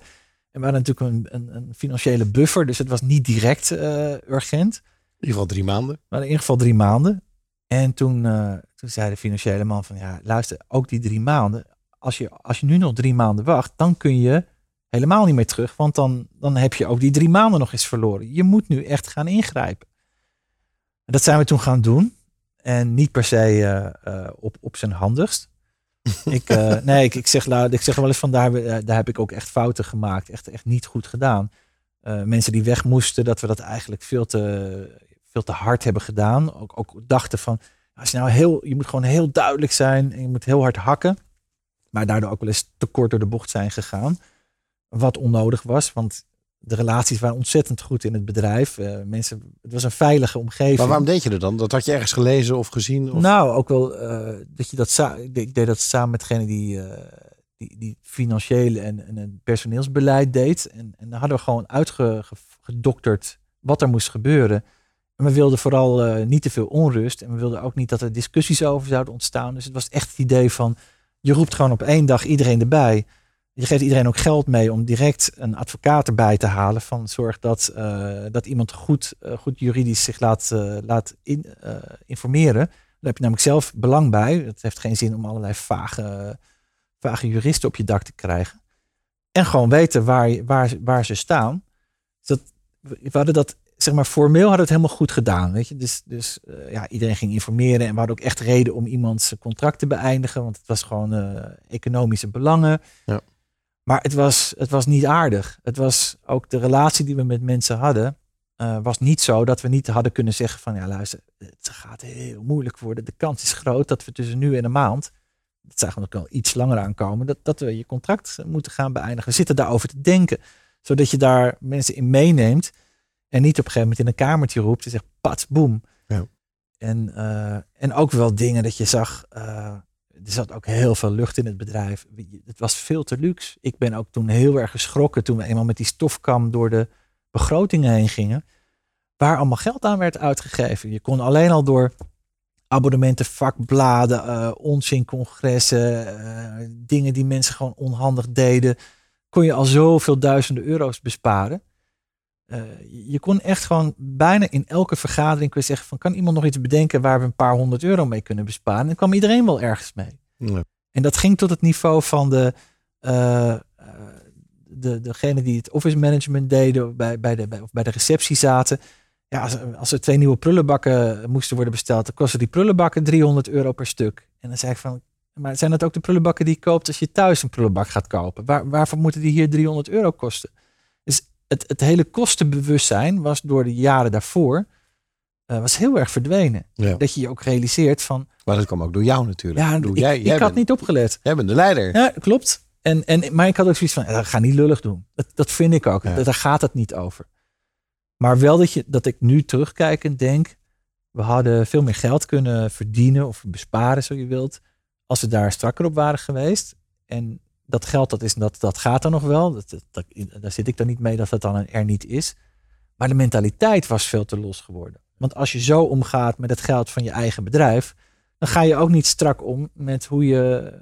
Speaker 3: En we hadden natuurlijk een, een, een financiële buffer, dus het was niet direct eh, urgent.
Speaker 10: In ieder geval drie maanden.
Speaker 3: Maar in ieder geval drie maanden. En toen, eh, toen zei de financiële man van ja, luister, ook die drie maanden. Als je, als je nu nog drie maanden wacht, dan kun je helemaal niet meer terug. Want dan, dan heb je ook die drie maanden nog eens verloren. Je moet nu echt gaan ingrijpen. En dat zijn we toen gaan doen. En niet per se eh, op, op zijn handigst. <laughs> ik, eh, nee, ik, zeg, ik zeg wel eens van daar, eh, daar heb ik ook echt fouten gemaakt. Echt, echt niet goed gedaan. Eh, mensen die weg moesten, dat we dat eigenlijk veel te, veel te hard hebben gedaan. Ook, ook dachten van, als je nou heel, je moet gewoon heel duidelijk zijn en je moet heel hard hakken. Maar daardoor ook wel eens te kort door de bocht zijn gegaan. Wat onnodig was, want de relaties waren ontzettend goed in het bedrijf. Eh, mensen, het was een veilige omgeving.
Speaker 10: Maar waarom deed je dat dan? Dat had je ergens gelezen of gezien? Of...
Speaker 3: Nou, ook wel eh, dat je dat ik deed- dat samen met degene die, eh, die, die financiële en, en het personeelsbeleid deed. En, en dan hadden we gewoon uitgedokterd wat er moest gebeuren. En we wilden vooral niet te veel onrust. En we wilden ook niet dat er discussies over zouden ontstaan. Dus het was echt het idee van, je roept gewoon op één dag iedereen erbij. Je geeft iedereen ook geld mee om direct een advocaat erbij te halen. Van zorg dat, eh, dat iemand goed, eh, goed juridisch zich laat, eh, laat in, informeren. Daar heb je namelijk zelf belang bij. Het heeft geen zin om allerlei vage, vage juristen op je dak te krijgen. En gewoon weten waar, waar, waar ze staan. Dat, we hadden dat, zeg maar, formeel hadden het helemaal goed gedaan. Weet je? Dus, dus ja, iedereen ging informeren. En we hadden ook echt reden om iemands contract te beëindigen. Want het was gewoon economische belangen.
Speaker 10: Ja.
Speaker 3: Maar het was, het was niet aardig. Het was ook de relatie die we met mensen hadden. eh, was niet zo dat we niet hadden kunnen zeggen van ja luister, het gaat heel moeilijk worden. De kans is groot dat we tussen nu en een maand, dat zagen we ook al iets langer aankomen, dat, dat we je contract moeten gaan beëindigen. We zitten daarover te denken, zodat je daar mensen in meeneemt en niet op een gegeven moment in een kamertje roept en zegt pats, boem.
Speaker 10: Ja.
Speaker 3: En, eh, en ook wel dingen dat je zag, eh, er zat ook heel veel lucht in het bedrijf. Het was veel te luxe. Ik ben ook toen heel erg geschrokken toen we eenmaal met die stofkam door de begrotingen heen gingen. Waar allemaal geld aan werd uitgegeven. Je kon alleen al door abonnementen, vakbladen, eh onzincongressen, eh, dingen die mensen gewoon onhandig deden, kon je al zoveel duizenden euro's besparen. Eh, je kon echt gewoon bijna in elke vergadering kun je zeggen van kan iemand nog iets bedenken waar we een paar honderd euro mee kunnen besparen? En dan kwam iedereen wel ergens mee.
Speaker 10: Ja.
Speaker 3: En dat ging tot het niveau van de, eh, eh, de, degene die het office management deden, bij, bij, de, bij, of bij de receptie zaten. Ja, als, als er twee nieuwe prullenbakken moesten worden besteld, dan kostten die prullenbakken 300 euro per stuk. En dan zei ik van, maar zijn dat ook de prullenbakken die je koopt als je thuis een prullenbak gaat kopen? Waar, waarvoor moeten die hier 300 euro kosten? Het, het hele kostenbewustzijn was door de jaren daarvoor eh, was heel erg verdwenen.
Speaker 10: Ja.
Speaker 3: Dat je je ook realiseert van,
Speaker 10: Maar dat kwam ook door jou natuurlijk.
Speaker 3: ja,
Speaker 10: Doe
Speaker 3: ik,
Speaker 10: jij,
Speaker 3: ik
Speaker 10: jij
Speaker 3: had
Speaker 10: bent,
Speaker 3: niet opgelet.
Speaker 10: Jij bent de leider.
Speaker 3: Ja, klopt. En, en, maar ik had ook zoiets van, eh, ga niet lullig doen. Dat, dat vind ik ook.
Speaker 10: Ja.
Speaker 3: Dat- Daar gaat het niet over. Maar wel dat, je, dat ik nu terugkijkend denk, we hadden veel meer geld kunnen verdienen of besparen, zo je wilt, als we daar strakker op waren geweest. En dat geld, dat, is, dat, dat gaat er nog wel. Dat, dat, daar zit ik dan niet mee dat dat dan er niet is. Maar de mentaliteit was veel te los geworden. Want als je zo omgaat met het geld van je eigen bedrijf, dan ga je ook niet strak om met hoe je,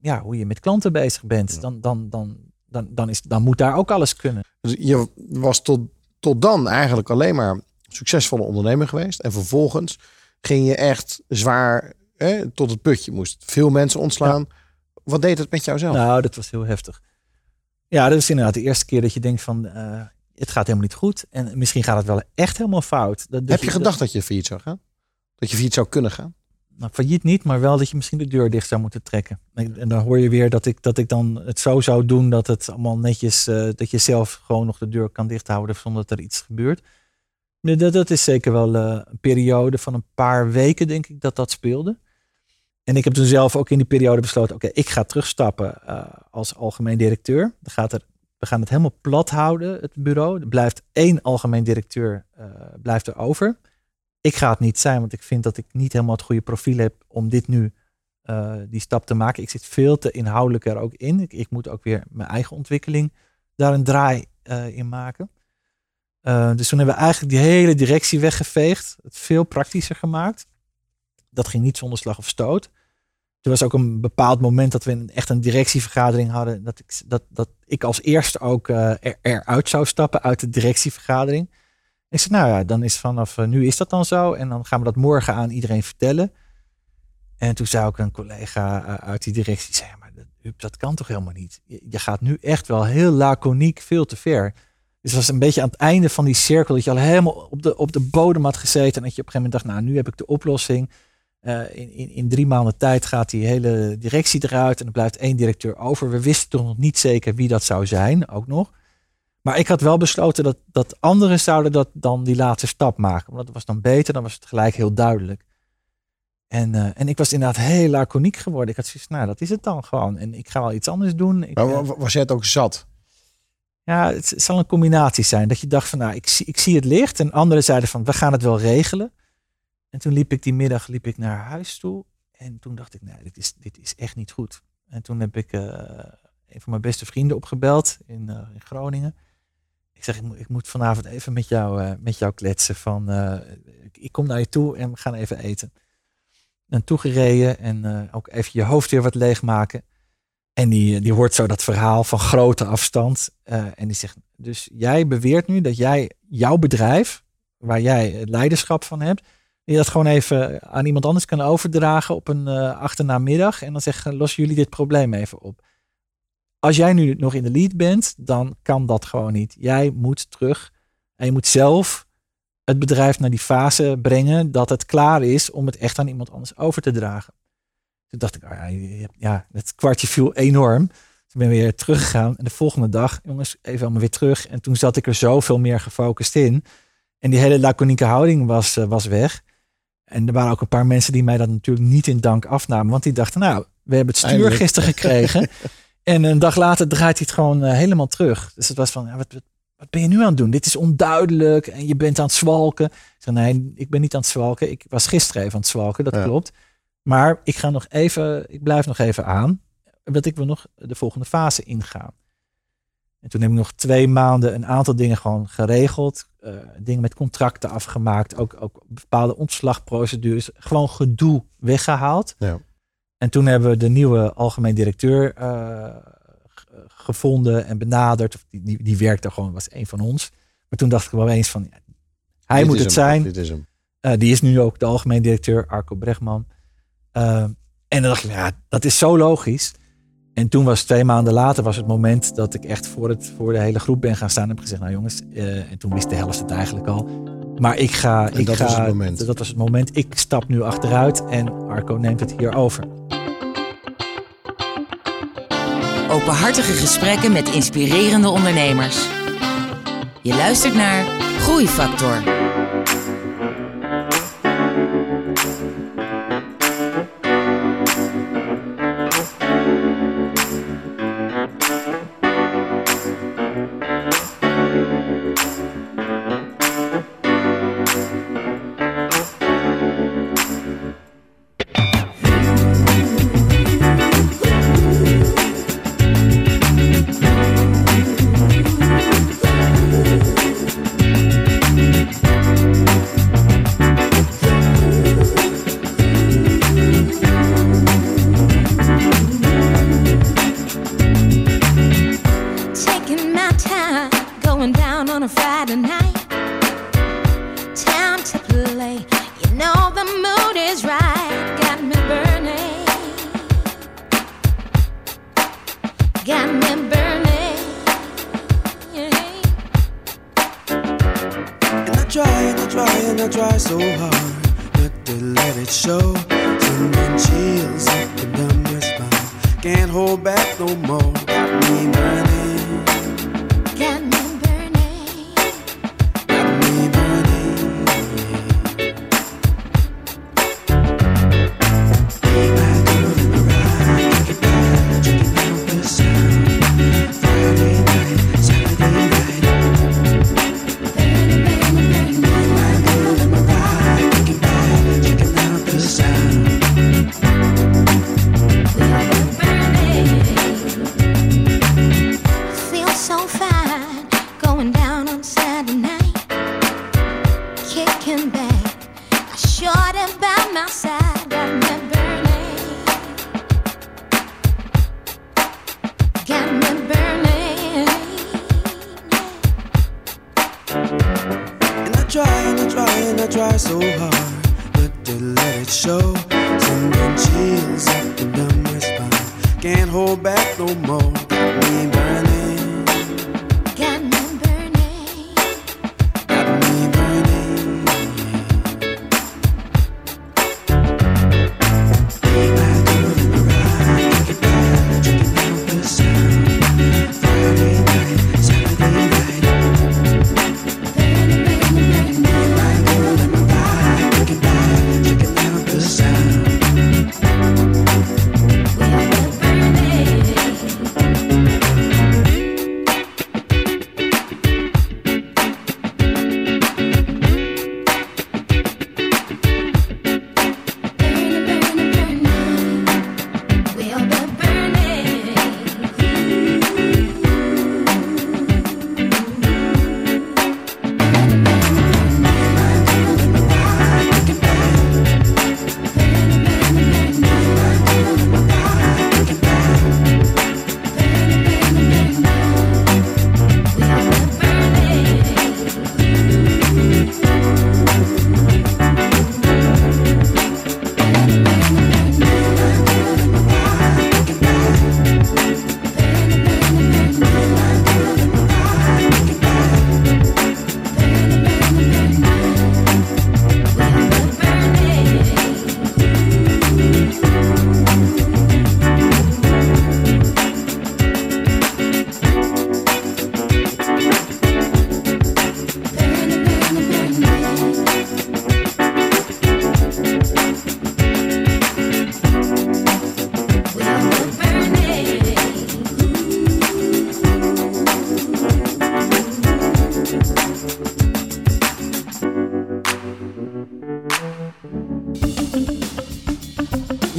Speaker 3: ja, hoe je met klanten bezig bent. Dan, dan, dan, dan, dan, is, dan moet daar ook alles kunnen.
Speaker 10: Dus je was tot, tot dan eigenlijk alleen maar succesvolle ondernemer geweest. En vervolgens ging je echt zwaar hè, tot het putje. Moest veel mensen ontslaan. Wat deed het met jou zelf?
Speaker 3: Nou, dat was heel heftig. Ja, dat is inderdaad de eerste keer dat je denkt van, eh, het gaat helemaal niet goed. En misschien gaat het wel echt helemaal fout. Dat,
Speaker 10: Heb je gedacht dat je failliet zou gaan? Dat je failliet zou kunnen gaan?
Speaker 3: nou, failliet niet, maar wel dat je misschien de deur dicht zou moeten trekken. En, dan hoor je weer dat ik, dat ik dan het zo zou doen dat het allemaal netjes, eh, dat je zelf gewoon nog de deur kan dichthouden zonder dat er iets gebeurt. Dat, dat is zeker wel eh, een periode van een paar weken, denk ik, dat dat speelde. En ik heb toen zelf ook in die periode besloten, oké, ik ga terugstappen eh, als algemeen directeur. Dan gaat er, we gaan het helemaal plat houden, het bureau. Er blijft één algemeen directeur eh, blijft er over. Ik ga het niet zijn, want ik vind dat ik niet helemaal het goede profiel heb om dit nu eh, die stap te maken. Ik zit veel te inhoudelijk er ook in. Ik, ik moet ook weer mijn eigen ontwikkeling daar een draai in maken. Dus toen hebben we eigenlijk die hele directie weggeveegd. Het veel praktischer gemaakt. Dat ging niet zonder slag of stoot. Er was ook een bepaald moment dat we echt een directievergadering hadden. Dat ik, dat, dat ik als eerste ook eh, er, eruit zou stappen uit de directievergadering. Ik zei, nou ja, dan is vanaf eh, nu is dat dan zo. En dan gaan we dat morgen aan iedereen vertellen. En toen zei ook een collega eh, uit die directie, zei, maar dat, dat kan toch helemaal niet? Je, gaat nu echt wel heel laconiek veel te ver. Dus het was een beetje aan het einde van die cirkel dat je al helemaal op de, op de bodem had gezeten. En dat je op een gegeven moment dacht, nou nu heb ik de oplossing. Eh, in, in, in drie maanden tijd gaat die hele directie eruit en er blijft één directeur over. We wisten toch nog niet zeker wie dat zou zijn, ook nog. Maar ik had wel besloten dat, dat anderen zouden dat dan die laatste stap maken. Want dat was dan beter, dan was het gelijk heel duidelijk. En, eh, en ik was inderdaad heel laconiek geworden. Ik had zoiets, nou dat is het dan gewoon. En ik ga wel iets anders doen. Ik,
Speaker 10: Maar
Speaker 3: eh,
Speaker 10: wa- wa- was jij het ook zat?
Speaker 3: ja, het zal een combinatie zijn. Dat je dacht van, nou, ik zie, ik zie het licht. En anderen zeiden van, we gaan het wel regelen. En toen liep ik die middag liep ik naar huis toe. En toen dacht ik, nee, dit is, dit is echt niet goed. En toen heb ik eh, een van mijn beste vrienden opgebeld in, eh, in Groningen. Ik zeg, ik moet, ik moet vanavond even met jou, eh, met jou kletsen. Van, ik, ik kom naar je toe en we gaan even eten. En toegereden en ook even je hoofd weer wat leegmaken. En die, die hoort zo dat verhaal van grote afstand. en die zegt, dus jij beweert nu dat jij jouw bedrijf, waar jij het leiderschap van hebt, je dat gewoon even aan iemand anders kan overdragen op een eh achternamiddag. En dan zeggen, lossen jullie dit probleem even op. Als jij nu nog in de lead bent, dan kan dat gewoon niet. Jij moet terug en je moet zelf het bedrijf naar die fase brengen dat het klaar is om het echt aan iemand anders over te dragen. Toen dacht ik, oh ja, ja, het kwartje viel enorm. Toen ben ik weer teruggegaan. En de volgende dag, jongens, even allemaal weer terug. En toen zat ik er zoveel meer gefocust in. En die hele laconieke houding was, eh, was weg. En er waren ook een paar mensen die mij dat natuurlijk niet in dank afnamen. Want die dachten, nou, we hebben het stuur
Speaker 10: Eindelijk.
Speaker 3: gisteren gekregen. <laughs> en een dag later draait hij het gewoon eh, helemaal terug. Dus het was van, ja, wat, wat, wat ben je nu aan het doen? Dit is onduidelijk en je bent aan het zwalken. Ik zei, nee, ik ben niet aan het zwalken. Ik was gisteren even aan het zwalken, dat
Speaker 10: Ja.
Speaker 3: klopt. Maar ik ga nog even, ik blijf nog even aan. Want ik wil nog de volgende fase ingaan. En toen heb ik nog twee maanden een aantal dingen gewoon geregeld. Eh, dingen met contracten afgemaakt. Ook, ook bepaalde ontslagprocedures. Gewoon gedoe weggehaald.
Speaker 10: Ja.
Speaker 3: En toen hebben we de nieuwe algemeen directeur eh, g- gevonden en benaderd. Of Die, die, die werkte gewoon, was een van ons. Maar toen dacht ik wel eens van, ja, hij
Speaker 10: Dit
Speaker 3: moet het
Speaker 10: hem,
Speaker 3: zijn.
Speaker 10: Dit is hem.
Speaker 3: Eh, die is nu ook de algemeen directeur, Arco Bregman. Eh, en dan dacht ik, ja, dat is zo logisch. En toen was twee maanden later was het moment dat ik echt voor, het, voor de hele groep ben gaan staan en heb gezegd, nou jongens, eh, en toen wist de helft het eigenlijk al. Maar ik ga,
Speaker 10: En
Speaker 3: ik
Speaker 10: dat
Speaker 3: ga,
Speaker 10: was het moment.
Speaker 3: Dat was het moment. Ik stap nu achteruit en Arco neemt het hier over.
Speaker 4: Openhartige gesprekken met inspirerende ondernemers. Je luistert naar Groeifactor.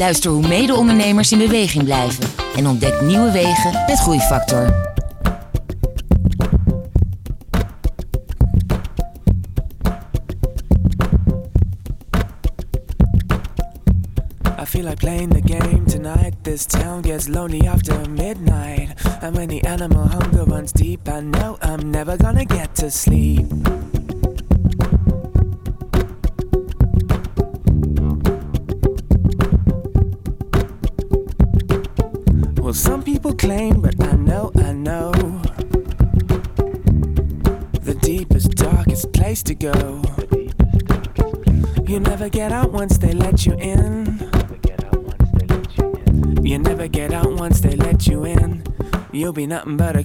Speaker 4: Luister hoe mede-ondernemers in beweging blijven en ontdek nieuwe wegen met Groeifactor.
Speaker 8: I feel like playing the game tonight. This town gets lonely after midnight. And when the animal hunger runs deep, I know I'm never gonna get to sleep.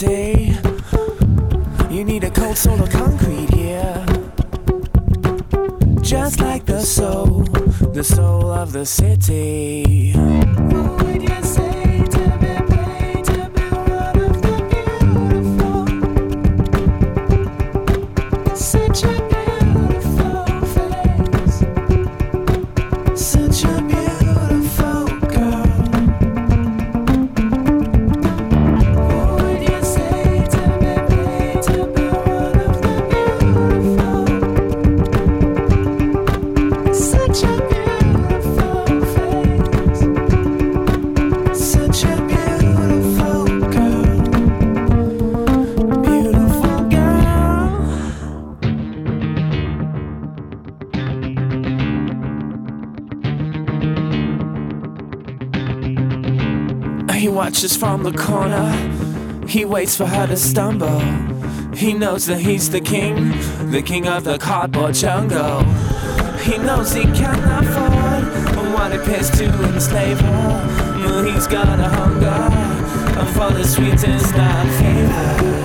Speaker 8: day. You need a cold soul of concrete here. Just like the soul, the soul of the city. Waits for her to stumble. He knows that he's the king, the king of the cardboard jungle. He knows he can't afford what pays to enslave her. He's got a hunger for the sweetest of flavors.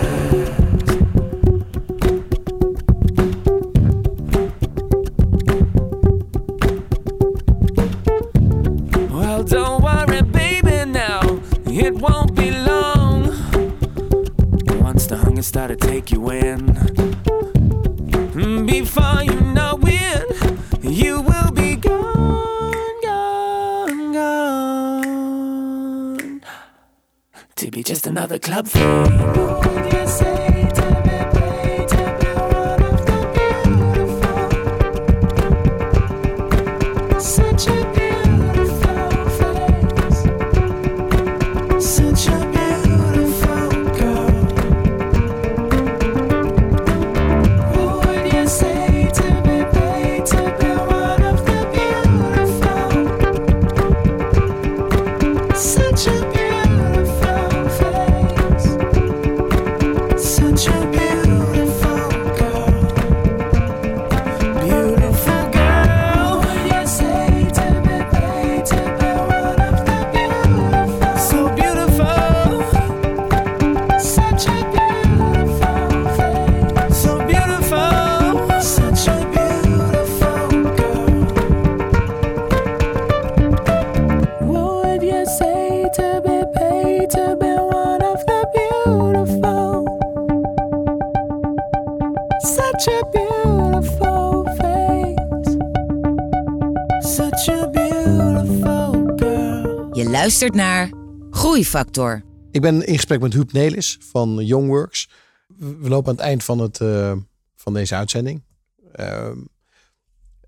Speaker 12: Luistert naar Groeifactor.
Speaker 2: Ik ben in gesprek met Huub Nelis van Youngworks. We we lopen aan het eind van, het, eh, van deze uitzending. Ehm,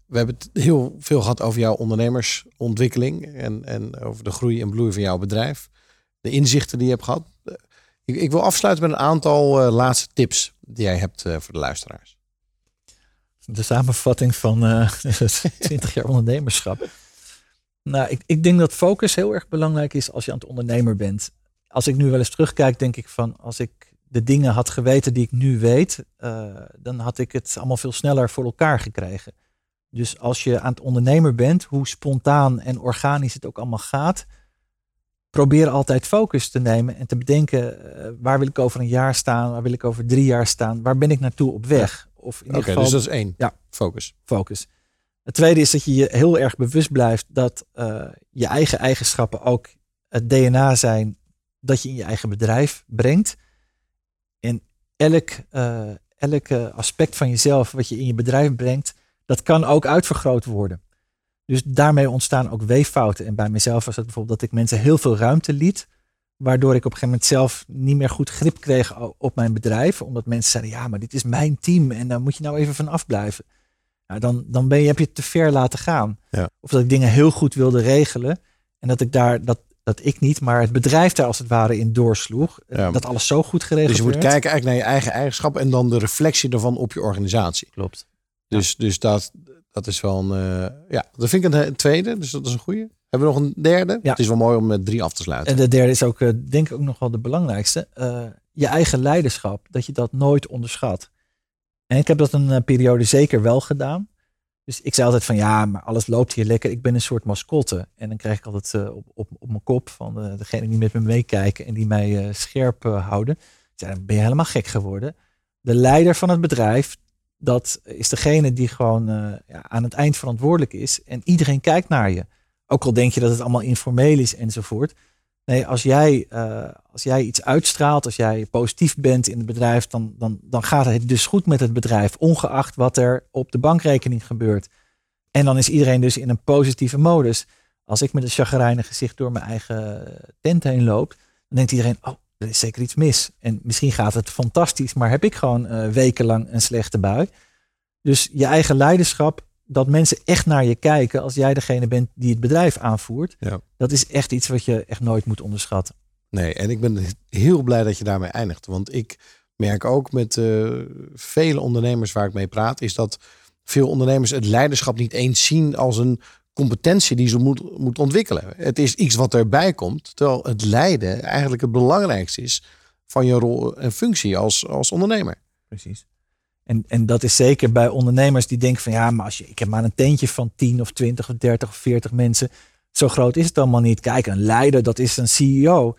Speaker 2: we hebben het heel veel gehad over jouw ondernemersontwikkeling en, en over de groei en bloei van jouw bedrijf. De inzichten die je hebt gehad. Eh, Ik, ik wil afsluiten met een aantal eh, laatste tips die jij hebt eh, voor de luisteraars.
Speaker 3: De samenvatting van eh <laughs> 20 jaar ondernemerschap. Nou, ik, ik denk dat focus heel erg belangrijk is als je aan het ondernemer bent. Als ik nu wel eens terugkijk, denk ik van als ik de dingen had geweten die ik nu weet, eh, dan had ik het allemaal veel sneller voor elkaar gekregen. Dus als je aan het ondernemer bent, hoe spontaan en organisch het ook allemaal gaat, probeer altijd focus te nemen en te bedenken eh, waar wil ik over een jaar staan, waar wil ik over drie jaar staan, waar ben ik naartoe op weg. Of in
Speaker 2: Oké,
Speaker 3: ieder geval,
Speaker 2: dus dat is één.
Speaker 3: Ja,
Speaker 2: Focus.
Speaker 3: focus. Het tweede is dat je je heel erg bewust blijft dat eh, je eigen eigenschappen ook het DNA zijn dat je in je eigen bedrijf brengt. En elk, eh, elk eh, aspect van jezelf wat je in je bedrijf brengt, dat kan ook uitvergroot worden. Dus daarmee ontstaan ook weeffouten. En bij mezelf was het bijvoorbeeld dat ik mensen heel veel ruimte liet. Waardoor ik op een gegeven moment zelf niet meer goed grip kreeg op mijn bedrijf. Omdat mensen zeiden, ja, maar dit is mijn team en daar moet je nou even van afblijven. Nou, dan, dan ben je, heb je het te ver laten gaan.
Speaker 2: Ja.
Speaker 3: Of dat ik dingen heel goed wilde regelen. En dat ik daar, dat, dat ik niet, maar het bedrijf daar als het ware in doorsloeg.
Speaker 2: Ja.
Speaker 3: Dat alles zo goed geregeld
Speaker 2: Dus je moet
Speaker 3: werd.
Speaker 2: kijken eigenlijk naar je eigen eigenschappen en dan de reflectie daarvan op je organisatie.
Speaker 3: Klopt.
Speaker 2: Dus, dus dat, dat is wel een. eh, ja, dat vind ik een, een tweede, dus dat is een goede. Hebben we nog een derde?
Speaker 3: Ja.
Speaker 2: Het is wel mooi om met drie af te sluiten.
Speaker 3: En de derde is ook, eh, denk ik ook nog wel de belangrijkste. Eh, je eigen leiderschap, dat je dat nooit onderschat. En ik heb dat een eh, periode zeker wel gedaan. Dus ik zei altijd van ja, maar alles loopt hier lekker. Ik ben een soort mascotte. En dan krijg ik altijd eh, op, op, op mijn kop van eh, degene die met me meekijken en die mij scherp houden. Zei, dan ben je helemaal gek geworden. De leider van het bedrijf, dat is degene die gewoon ja, aan het eind verantwoordelijk is. En iedereen kijkt naar je. Ook al denk je dat het allemaal informeel is enzovoort. Nee, als jij, eh, als jij iets uitstraalt, als jij positief bent in het bedrijf, dan, dan, dan gaat het dus goed met het bedrijf, ongeacht wat er op de bankrekening gebeurt. En dan is iedereen dus in een positieve modus. Als ik met een chagrijnig gezicht door mijn eigen tent heen loop, dan denkt iedereen, oh, er is zeker iets mis. En misschien gaat het fantastisch, maar heb ik gewoon eh, wekenlang een slechte bui. Dus je eigen leiderschap, dat mensen echt naar je kijken als jij degene bent die het bedrijf aanvoert.
Speaker 2: Ja.
Speaker 3: Dat is echt iets wat je echt nooit moet onderschatten.
Speaker 2: Nee, en ik ben heel blij dat je daarmee eindigt. Want ik merk ook met eh, vele ondernemers waar ik mee praat, is dat veel ondernemers het leiderschap niet eens zien als een competentie die ze moet, moet ontwikkelen. Het is iets wat erbij komt, terwijl het leiden eigenlijk het belangrijkste is van je rol en functie als, als ondernemer.
Speaker 3: Precies. En, en dat is zeker bij ondernemers die denken van ja, maar als je, ik heb maar een tentje van 10 of 20 of 30 of 40 mensen. Zo groot is het allemaal niet. Kijk, een leider, dat is een CEO.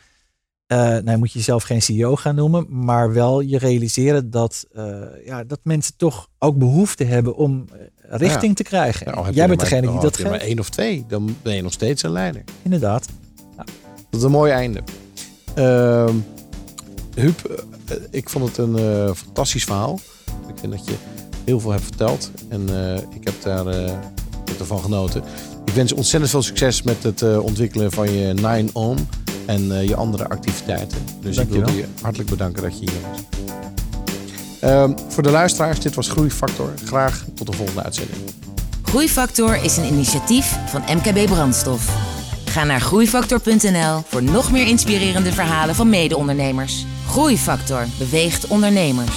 Speaker 3: Eh nou, moet je jezelf geen CEO gaan noemen, maar wel je realiseren dat, eh, ja, dat mensen toch ook behoefte hebben om eh, richting
Speaker 2: Ja.
Speaker 3: te krijgen.
Speaker 2: Ja, je
Speaker 3: Jij bent degene die dat
Speaker 2: je maar
Speaker 3: geeft.
Speaker 2: één of twee, dan ben je nog steeds een leider.
Speaker 3: Inderdaad.
Speaker 2: Dat is een mooi einde. Ehm Huub, ik vond het een fantastisch verhaal. Ik vind dat je heel veel hebt verteld. En eh, ik heb daar eh, ik heb ervan genoten. Ik wens je ontzettend veel succes met het eh, ontwikkelen van je Nine On en eh, je andere activiteiten. Dus ik wil je hartelijk bedanken dat je hier was. Ehm, voor de luisteraars, dit was Groeifactor. Graag tot de volgende uitzending.
Speaker 12: Groeifactor is een initiatief van MKB Brandstof. Ga naar groeifactor.nl voor nog meer inspirerende verhalen van mede-ondernemers. Groeifactor beweegt ondernemers.